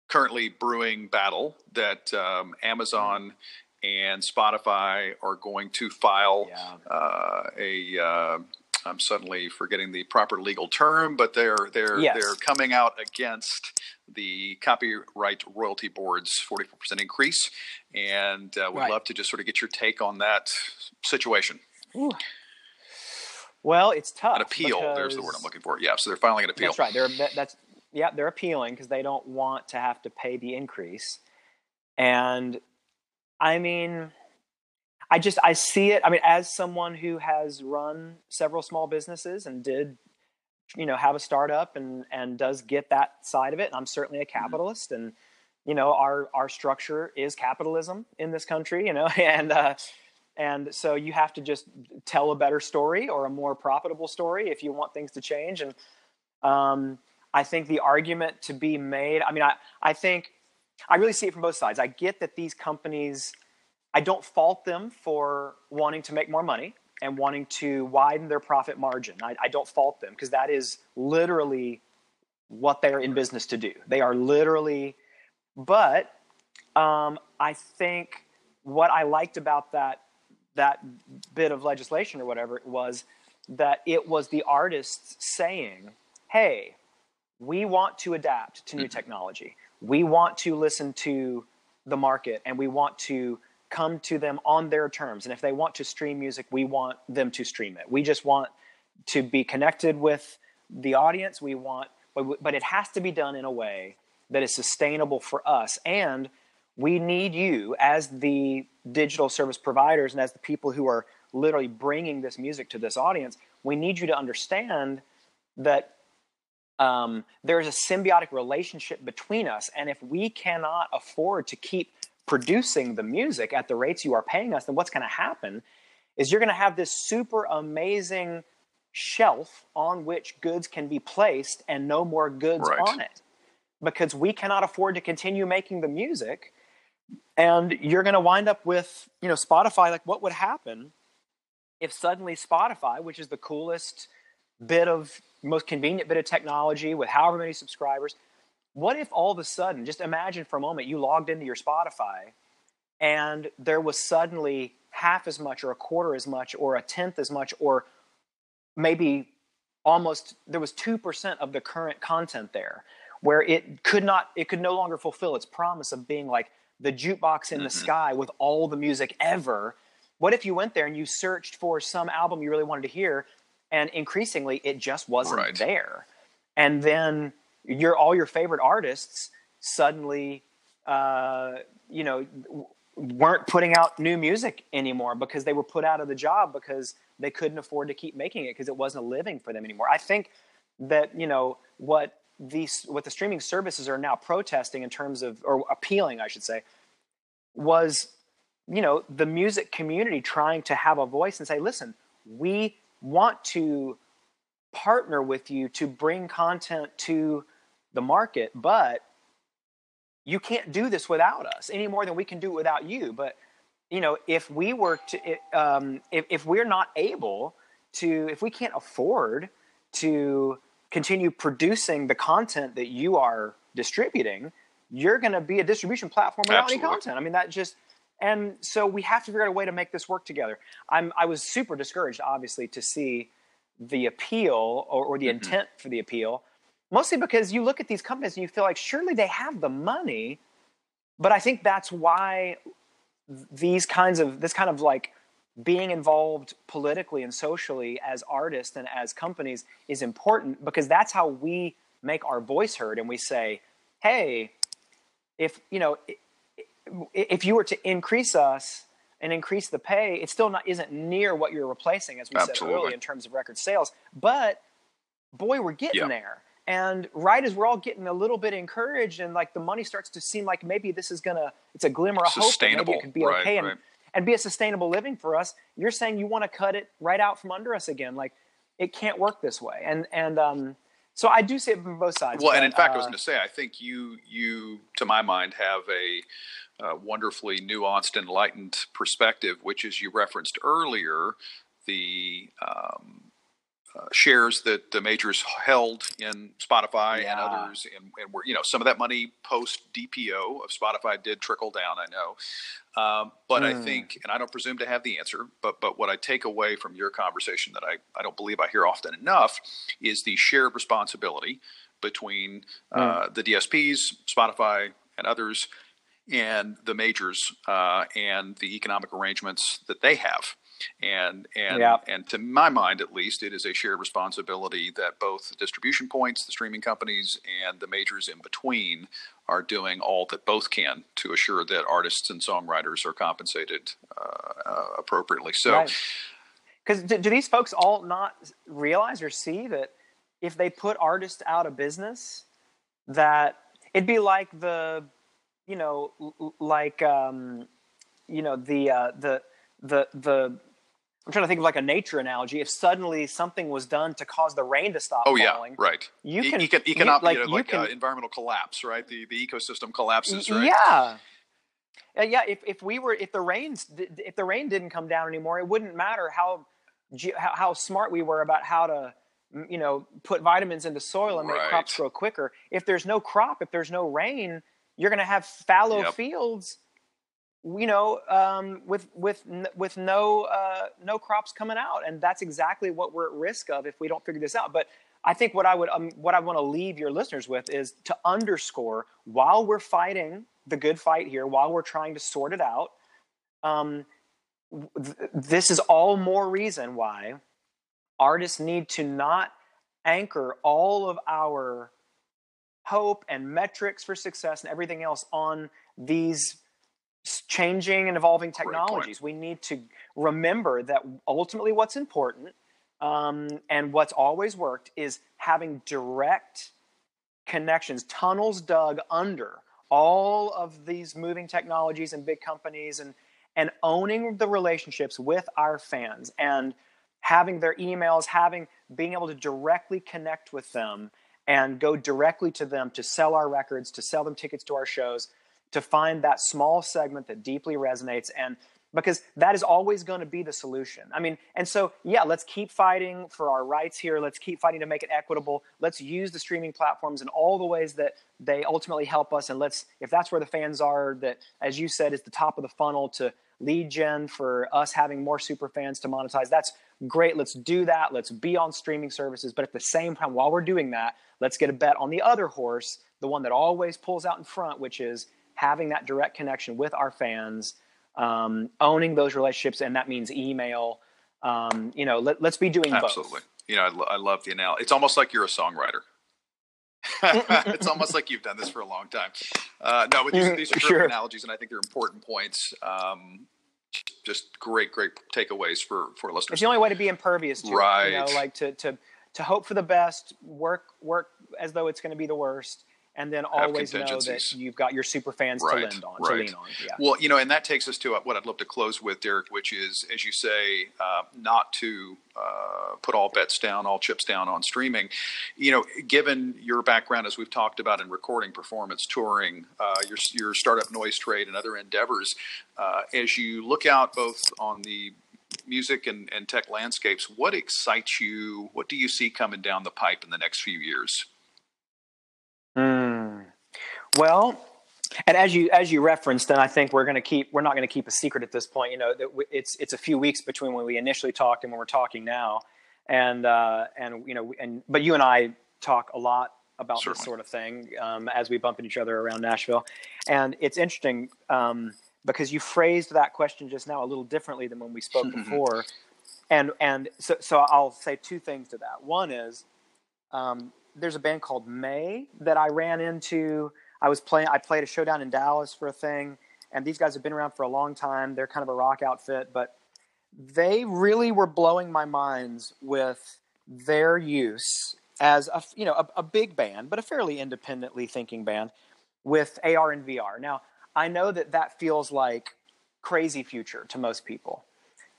currently brewing battle that um, Amazon and Spotify are going to file yeah. uh, a. I'm suddenly forgetting the proper legal term, but they're they're yes. they're coming out against the copyright royalty board's 44% increase, and uh, would right. love to just sort of get your take on that situation. Ooh. Well, it's tough. An appeal. Because... There's the word I'm looking for. Yeah, so they're filing an appeal. That's right. They're, that, that's yeah, they're appealing because they don't want to have to pay the increase, and I mean, I just I see it. I mean, as someone who has run several small businesses and did, you know, have a startup and and does get that side of it. And I'm certainly a mm-hmm. capitalist, and you know, our our structure is capitalism in this country. You know, <laughs> and uh, and so you have to just tell a better story or a more profitable story if you want things to change. And um, I think the argument to be made. I mean, I I think I really see it from both sides. I get that these companies, I don't fault them for wanting to make more money and wanting to widen their profit margin. I, I don't fault them because that is literally what they're in business to do. They are literally, but um, I think what I liked about that that bit of legislation or whatever it was that it was the artists saying, "Hey, we want to adapt to new mm-hmm. technology we want to listen to the market and we want to come to them on their terms. And if they want to stream music, we want them to stream it. We just want to be connected with the audience. We want, but it has to be done in a way that is sustainable for us. And we need you as the digital service providers and as the people who are literally bringing this music to this audience. We need you to understand that um, there's a symbiotic relationship between us. And if we cannot afford to keep producing the music at the rates you are paying us, then what's going to happen is you're going to have this super amazing shelf on which goods can be placed and no more goods right. on it because we cannot afford to continue making the music and you're going to wind up with you know spotify like what would happen if suddenly spotify which is the coolest bit of most convenient bit of technology with however many subscribers. What if all of a sudden, just imagine for a moment, you logged into your Spotify and there was suddenly half as much or a quarter as much or a tenth as much or maybe almost there was 2% of the current content there where it could not it could no longer fulfill its promise of being like the jukebox in mm-hmm. the sky with all the music ever what if you went there and you searched for some album you really wanted to hear and increasingly it just wasn't right. there and then your all your favorite artists suddenly uh, you know weren't putting out new music anymore because they were put out of the job because they couldn't afford to keep making it because it wasn't a living for them anymore. I think that you know what these what the streaming services are now protesting in terms of or appealing i should say was you know the music community trying to have a voice and say listen we want to partner with you to bring content to the market, but you can't do this without us any more than we can do it without you. But you know, if we were to, um, if, if we're not able to, if we can't afford to continue producing the content that you are distributing, you're going to be a distribution platform without Absolutely. any content. I mean, that just and so we have to figure out a way to make this work together. I'm, I was super discouraged, obviously, to see the appeal or, or the mm-hmm. intent for the appeal, mostly because you look at these companies and you feel like surely they have the money. But I think that's why these kinds of this kind of like being involved politically and socially as artists and as companies is important because that's how we make our voice heard and we say, hey, if you know, if you were to increase us and increase the pay, it still not isn't near what you're replacing, as we Absolutely. said earlier, in terms of record sales. But boy, we're getting there. And right as we're all getting a little bit encouraged and like the money starts to seem like maybe this is gonna it's a glimmer of hope that maybe it could be right, okay and, right. and be a sustainable living for us, you're saying you want to cut it right out from under us again. Like it can't work this way. And and um so I do see it from both sides. Well, but, and in fact, uh, I was uh, going to say, I think you you, to my mind, have a uh, wonderfully nuanced, enlightened perspective, which, as you referenced earlier, the um, uh, shares that the majors held in Spotify yeah. and others, and, and were you know some of that money post DPO of Spotify did trickle down. I know, um, but mm. I hmm. think, and I don't presume to have the answer, but but what I take away from your conversation that I I don't believe I hear often enough is the shared responsibility between mm. uh, the DSPs, Spotify, and others, and the majors uh, and the economic arrangements that they have and and yeah. and to my mind at least it is a shared responsibility that both the distribution points the streaming companies and the majors in between are doing all that both can to assure that artists and songwriters are compensated uh, uh, appropriately so because right. do, do these folks all not realize or see that if they put artists out of business that it'd be like the you know like um, you know the uh, the the the I'm trying to think of like a nature analogy. If suddenly something was done to cause the rain to stop oh, falling, yeah, right. You can, e- econ- you, like, you know, like can, uh, environmental collapse, right? The the ecosystem collapses, right? Yeah, uh, yeah. If if we were if the rains if the rain didn't come down anymore, it wouldn't matter how how, how smart we were about how to you know put vitamins into soil and make right. crops grow quicker. If there's no crop, if there's no rain, you're going to have fallow yep. fields you know, um, with with with no uh, no crops coming out, and that's exactly what we're at risk of if we don't figure this out. But I think what I would um, what I want to leave your listeners with is to underscore while we're fighting the good fight here, while we're trying to sort it out. Um, th- this is all more reason why artists need to not anchor all of our hope and metrics for success and everything else on these changing and evolving technologies. We need to remember that ultimately what's important um, and what's always worked is having direct connections, tunnels dug under all of these moving technologies and big companies and and owning the relationships with our fans and having their emails, having being able to directly connect with them and go directly to them to sell our records, to sell them tickets to our shows to find that small segment that deeply resonates and because that is always going to be the solution. I mean, and so yeah, let's keep fighting for our rights here. Let's keep fighting to make it equitable. Let's use the streaming platforms in all the ways that they ultimately help us. And let's, if that's where the fans are, that as you said is the top of the funnel to lead gen for us having more super fans to monetize. That's great. Let's do that. Let's be on streaming services. But at the same time, while we're doing that, let's get a bet on the other horse, the one that always pulls out in front, which is having that direct connection with our fans, um, owning those relationships, and that means email. Um, you know, let, us be doing both. Absolutely. both. You know, I, lo- I love the analogy. It's almost like you're a songwriter. <laughs> it's almost like you've done this for a long time. Uh, no, but these, mm, these are sure. analogies, and I think they're important points. Um, just great, great takeaways for for listeners. It's the only way to be impervious to right. It, you know, like to to to hope for the best, work work as though it's going to be the worst, and then always know that you've got your super fans right, to lend on, right. to lean on. Yeah. Well, you know, and that takes us to what I'd love to close with, Derek, which is, as you say, uh, not to uh, put all bets down, all chips down on streaming. You know, given your background, as we've talked about in recording, performance, touring, uh, your your startup NoiseTrade, and other endeavors, uh, as you look out both on the music and, and tech landscapes, what excites you? What do you see coming down the pipe in the next few years? Mm. Well, and as you as you referenced, and I think we're going to keep we're not going to keep a secret at this point. You know, it's it's a few weeks between when we initially talked and when we're talking now, and uh, and you know, and but you and I talk a lot about Certainly. this sort of thing um, as we bump into each other around Nashville, and it's interesting. Um, because you phrased that question just now a little differently than when we spoke <laughs> before. And and so so I'll say two things to that. One is um, there's a band called May that I ran into. I was playing. I played a showdown in Dallas for a thing, and these guys have been around for a long time. They're kind of a rock outfit, but they really were blowing my minds with their use as a you know a, a big band, but a fairly independently thinking band with AR and VR. Now I know that that feels like crazy future to most people,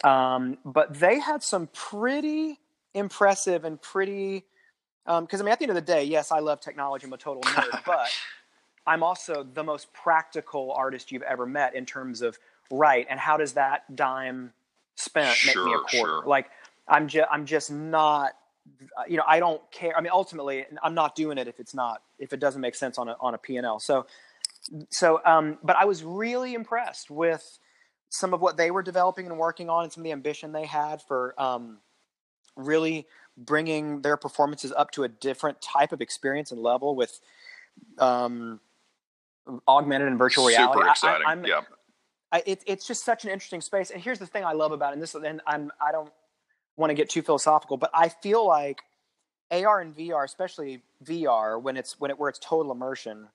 um, but they had some pretty impressive and pretty because um, I mean, at the end of the day, yes, I love technology. I'm a total nerd, <laughs> but I'm also the most practical artist you've ever met in terms of right and how does that dime spent sure, make me a quarter? Sure. Like I'm just I'm just not you know I don't care. I mean, ultimately, I'm not doing it if it's not if it doesn't make sense on a on a P and L. So so um, but I was really impressed with some of what they were developing and working on and some of the ambition they had for um, really bringing their performances up to a different type of experience and level with um, augmented and virtual reality. Super exciting. I, am yeah. I, it, it's just such an interesting space. And here's the thing I love about it. And this, and I'm, I don't want to get too philosophical, but I feel like AR and VR, especially VR, when it's when it where it's total immersion,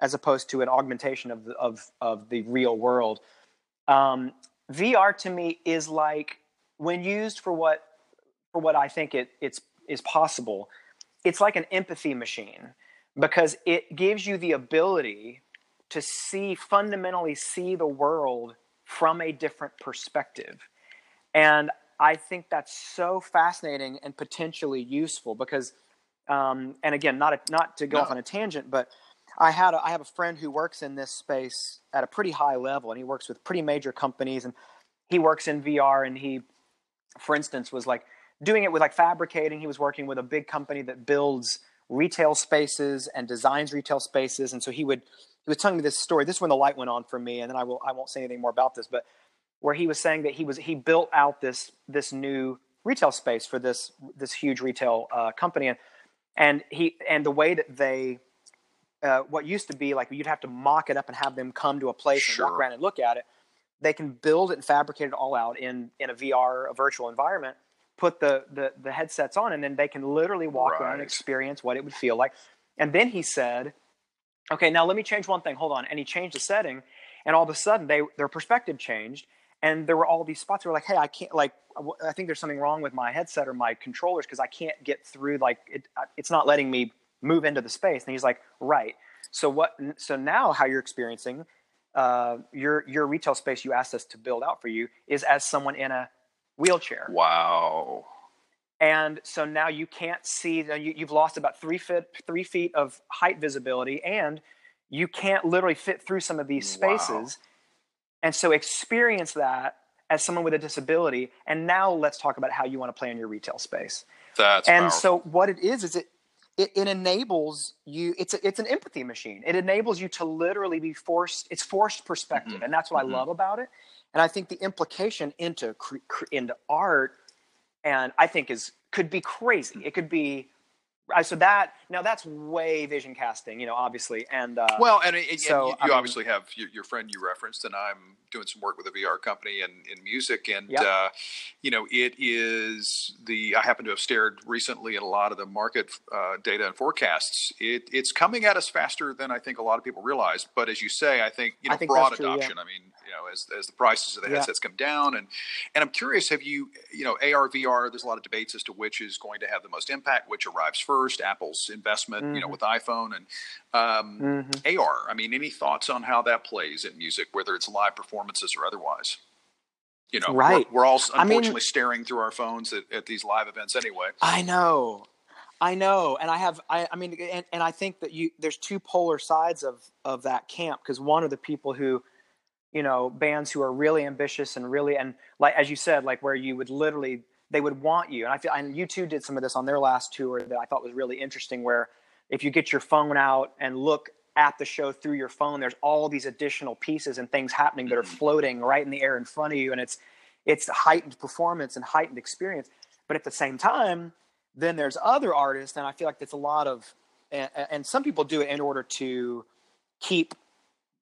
as opposed to an augmentation of the, of of the real world. Um, VR to me is like when used for what for what I think it it's is possible. It's like an empathy machine because it gives you the ability to see fundamentally see the world from a different perspective. And I think that's so fascinating and potentially useful because, um, and again, not a, not to go no. off on a tangent, but I had a, I have a friend who works in this space at a pretty high level, and he works with pretty major companies, and he works in VR, and he, for instance, was like doing it with like fabricating. He was working with a big company that builds retail spaces and designs retail spaces, and so he would he was telling me this story. This is when the light went on for me, and then I will I won't say anything more about this, but where he was saying that he was he built out this this new retail space for this this huge retail uh, company, and and he and the way that they uh, what used to be like you'd have to mock it up and have them come to a place sure. and walk around and look at it. They can build it and fabricate it all out in in a VR, a virtual environment. Put the the, the headsets on, and then they can literally walk right. around and experience what it would feel like. And then he said, "Okay, now let me change one thing. Hold on." And he changed the setting, and all of a sudden, they their perspective changed, and there were all these spots where like, "Hey, I can't like." I think there's something wrong with my headset or my controllers because I can't get through. Like, it, it's not letting me move into the space. And he's like, "Right." So what? So now, how you're experiencing uh, your your retail space you asked us to build out for you is as someone in a wheelchair. Wow. And so now you can't see. You, you've lost about three feet three feet of height visibility, and you can't literally fit through some of these spaces. Wow. And so experience that as someone with a disability. And now let's talk about how you want to play in your retail space. That's and powerful. so what it is is it it, it enables you it's a, it's an empathy machine it enables you to literally be forced it's forced perspective mm-hmm. and that's what mm-hmm. i love about it and i think the implication into into art and i think is could be crazy it could be I so that now that's way vision casting, you know, obviously, and uh, well, and, and so, you, you I obviously have your, your, friend you referenced, and I'm doing some work with a VR company and in music, and yep. uh, you know, it is the I happen to have stared recently at a lot of the market uh, data and forecasts. It, it's coming at us faster than I think a lot of people realize. But as you say, I think you know, think broad true, adoption. yeah. I mean, you know, as as the prices of the Yeah. headsets come down, and and I'm curious, have you you know, AR VR? There's a lot of debates as to which is going to have the most impact, which arrives first. Apple's investment, you know, Mhm. with iPhone and um, Mhm. AR. I mean, any thoughts on how that plays in music, whether it's live performances or otherwise? You know, Right. We're, we're all I mean- unfortunately staring through our phones at, at these live events anyway. I know, I know, and I have, I, I mean, and, and I think that you, there's two polar sides of of that camp because one are the people who, you know, bands who are really ambitious and really, and like as you said, like where you would literally, they would want you, and I feel, and U2 did some of this on their last tour that I thought was really interesting, where if you get your phone out and look at the show through your phone, there's all these additional pieces and things happening that are Mhm. floating right in the air in front of you, and it's it's heightened performance and heightened experience. But at the same time, then there's other artists, and I feel like there's a lot of, and, and some people do it in order to keep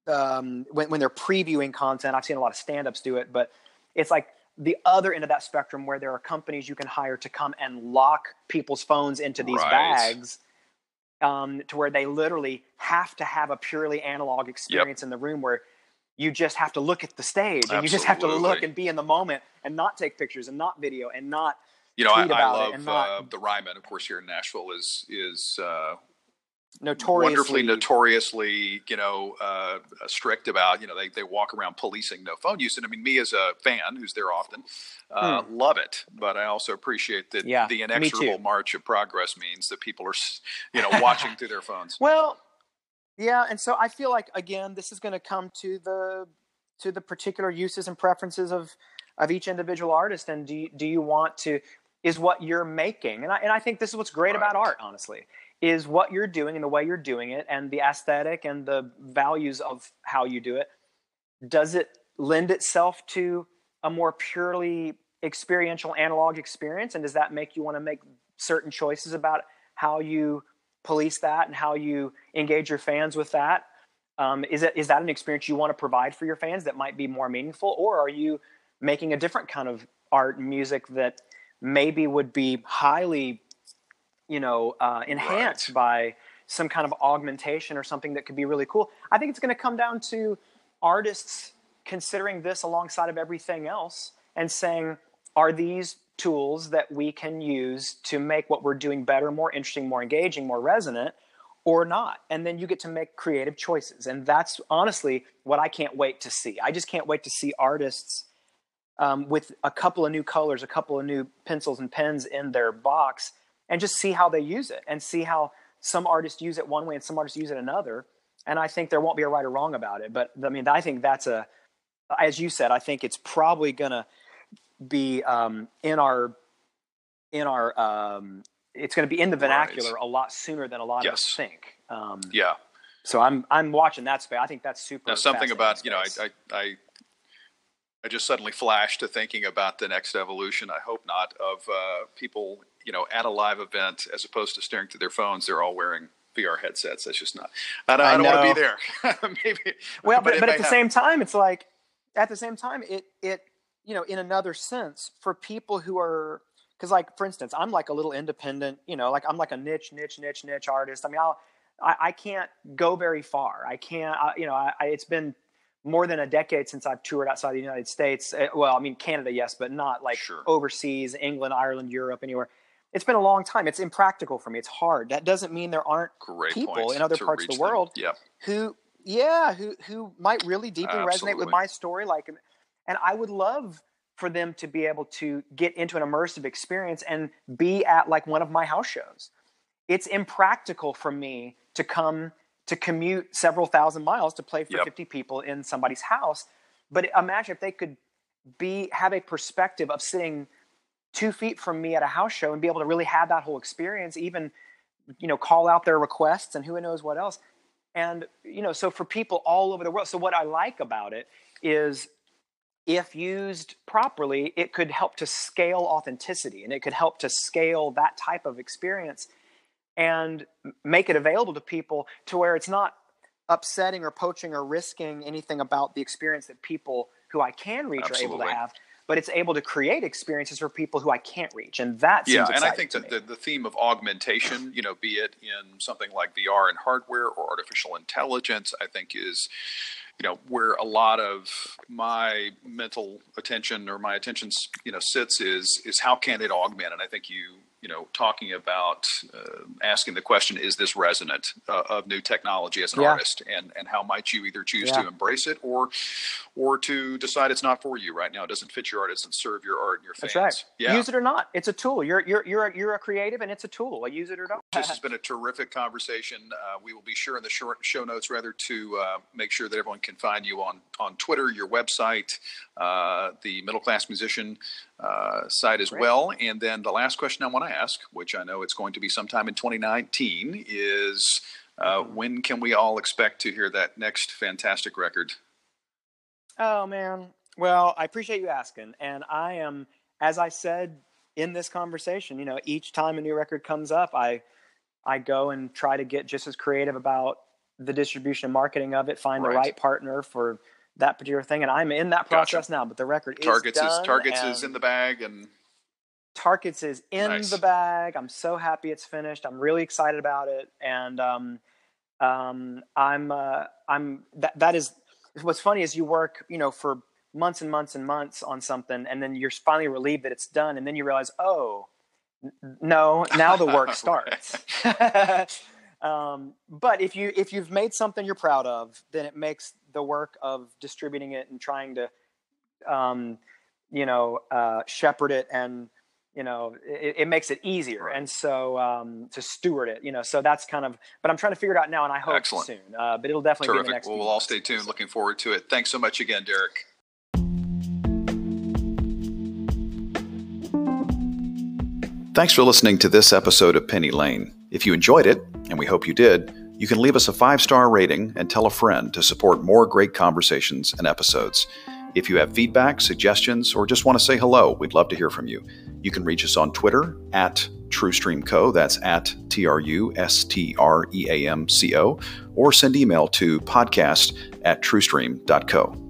um, when when they're previewing content. I've seen a lot of stand-ups do it, but it's like the other end of that spectrum where there are companies you can hire to come and lock people's phones into these Right. bags um, to where they literally have to have a purely analog experience in the room where you just have to look at the stage and you just have to look and be in the moment and not take pictures and not video and not You know, I, I love not- uh, the Ryman, of course, here in Nashville is is uh, notoriously wonderfully, notoriously, you know, uh, strict about. You know, they they walk around policing no phone use, and I mean, me as a fan who's there often, uh, love it. But I also appreciate that Hmm. Yeah, the inexorable march of progress means that people are, you know, watching through their phones. <laughs> Well, yeah, and so I feel like again, this is going to come to the to the particular uses and preferences of of each individual artist, and do you, do you want to is what you're making, and I and I think this is what's great about art, honestly, is what you're doing and the way you're doing it, and the aesthetic and the values of how you do it. Does it lend itself to a more purely experiential analog experience, and does that make you want to make certain choices about how you police that and how you engage your fans with that? Um, is it is that an experience you want to provide for your fans that might be more meaningful, or are you making a different kind of art and music that maybe would be highly, you know, uh, enhanced Right. by some kind of augmentation or something that could be really cool? I think it's going to come down to artists considering this alongside of everything else and saying, are these tools that we can use to make what we're doing better, more interesting, more engaging, more resonant, or not? And then you get to make creative choices. And that's honestly what I can't wait to see. I just can't wait to see artists um, with a couple of new colors, a couple of new pencils and pens in their box, and just see how they use it and see how some artists use it one way and some artists use it another. And I think there won't be a right or wrong about it. But I mean, I think that's a, as you said, I think it's probably going to be um, in our, in our, um, it's going to be in the vernacular a lot sooner than a lot of us think. Um, Yeah. so I'm I'm watching that space. I think that's super. Now, something about you know. I, I, I, I just suddenly flashed to thinking about the next evolution. I hope not of uh, people, you know, at a live event as opposed to staring through their phones. They're all wearing VR headsets. That's just not. I don't, I don't want to be there. <laughs> Maybe. well but, it but at the happen. same time it's like at the same time it it you know in another sense for people who are because like for instance i'm like a little independent you know like i'm like a niche niche niche niche artist i mean I'll, I, I can't go very far i can't I, you know I, I, it's been more than a decade since i've toured outside the united states Eh, well i mean canada yes but not like Sure. overseas england ireland europe anywhere it's been a long time. It's impractical for me. It's hard. That doesn't mean there aren't Great people in other parts of the world Yep. who yeah who who might really deeply resonate with my story like and i would love for them to be able to get into an immersive experience and be at like one of my house shows. It's impractical for me to come to commute several thousand miles to play for Yep. 50 people in somebody's house. But imagine if they could be have a perspective of sitting two feet from me at a house show and be able to really have that whole experience even you know call out their requests and who knows what else. And you know so for people all over the world so what i like about it is if used properly it could help to scale authenticity and it could help to scale that type of experience and make it available to people to where it's not upsetting or poaching or risking anything about the experience that people who I can reach are able to have, but it's able to create experiences for people who I can't reach, and that seems Yeah, and I think that the, the theme of augmentation, you know, be it in something like VR and hardware or artificial intelligence, I think is, you know, where a lot of my mental attention or my attention, you know, sits is is how can it augment? And I think you, you know, talking about uh, asking the question, is this resonant uh, of new technology as an Yeah. artist, and and how might you either choose Yeah. to embrace it or or to decide it's not for you right now, it doesn't fit your art, it doesn't serve your art and your fans. That's right. Yeah. Use it or not, it's a tool. You're you're you're a, you're a creative, and it's a tool. I Use it or don't. This has been a terrific conversation. Uh, we will be sure in the short show notes, rather, to uh, make sure that everyone can find you on on Twitter, your website, uh, the Middle Class Musician uh, site as Great. well. And then the last question I want to ask, which I know it's going to be sometime in 2019, is uh, when can we all expect to hear that next fantastic record? Oh man. Well, I appreciate you asking, and I am, as I said in this conversation, you know, each time a new record comes up, I, I go and try to get just as creative about the distribution and marketing of it, find Right. the right partner for that particular thing, and I'm in that Gotcha. process now. But the record Targets is is Targets is in the bag, and Targets is in Nice. the bag. I'm so happy it's finished. I'm really excited about it, and um, um, I'm uh, I'm that that is what's funny is you work you know for months and months and months on something, and then you're finally relieved that it's done, and then you realize, oh, no, now the work <laughs> starts. <laughs> um, but if you if you've made something you're proud of, then it makes the work of distributing it and trying to, um, you know, uh, shepherd it and you know it, it makes it easier Right. and so um, to steward it you know so that's kind of but i'm trying to figure it out now and i hope Excellent. soon uh, but it'll definitely be the next Well, we'll all stay tuned. Looking forward to it. Thanks so much again, Derek. Thanks for listening to this episode of Penny Lane. If you enjoyed it, and we hope you did, you can leave us a five star rating and tell a friend to support more great conversations and episodes. If you have feedback, suggestions, or just want to say hello, we'd love to hear from you. You can reach us on Twitter at TrueStreamCo, that's at T R U S T R E A M C O, or send email to podcast at truestream.co.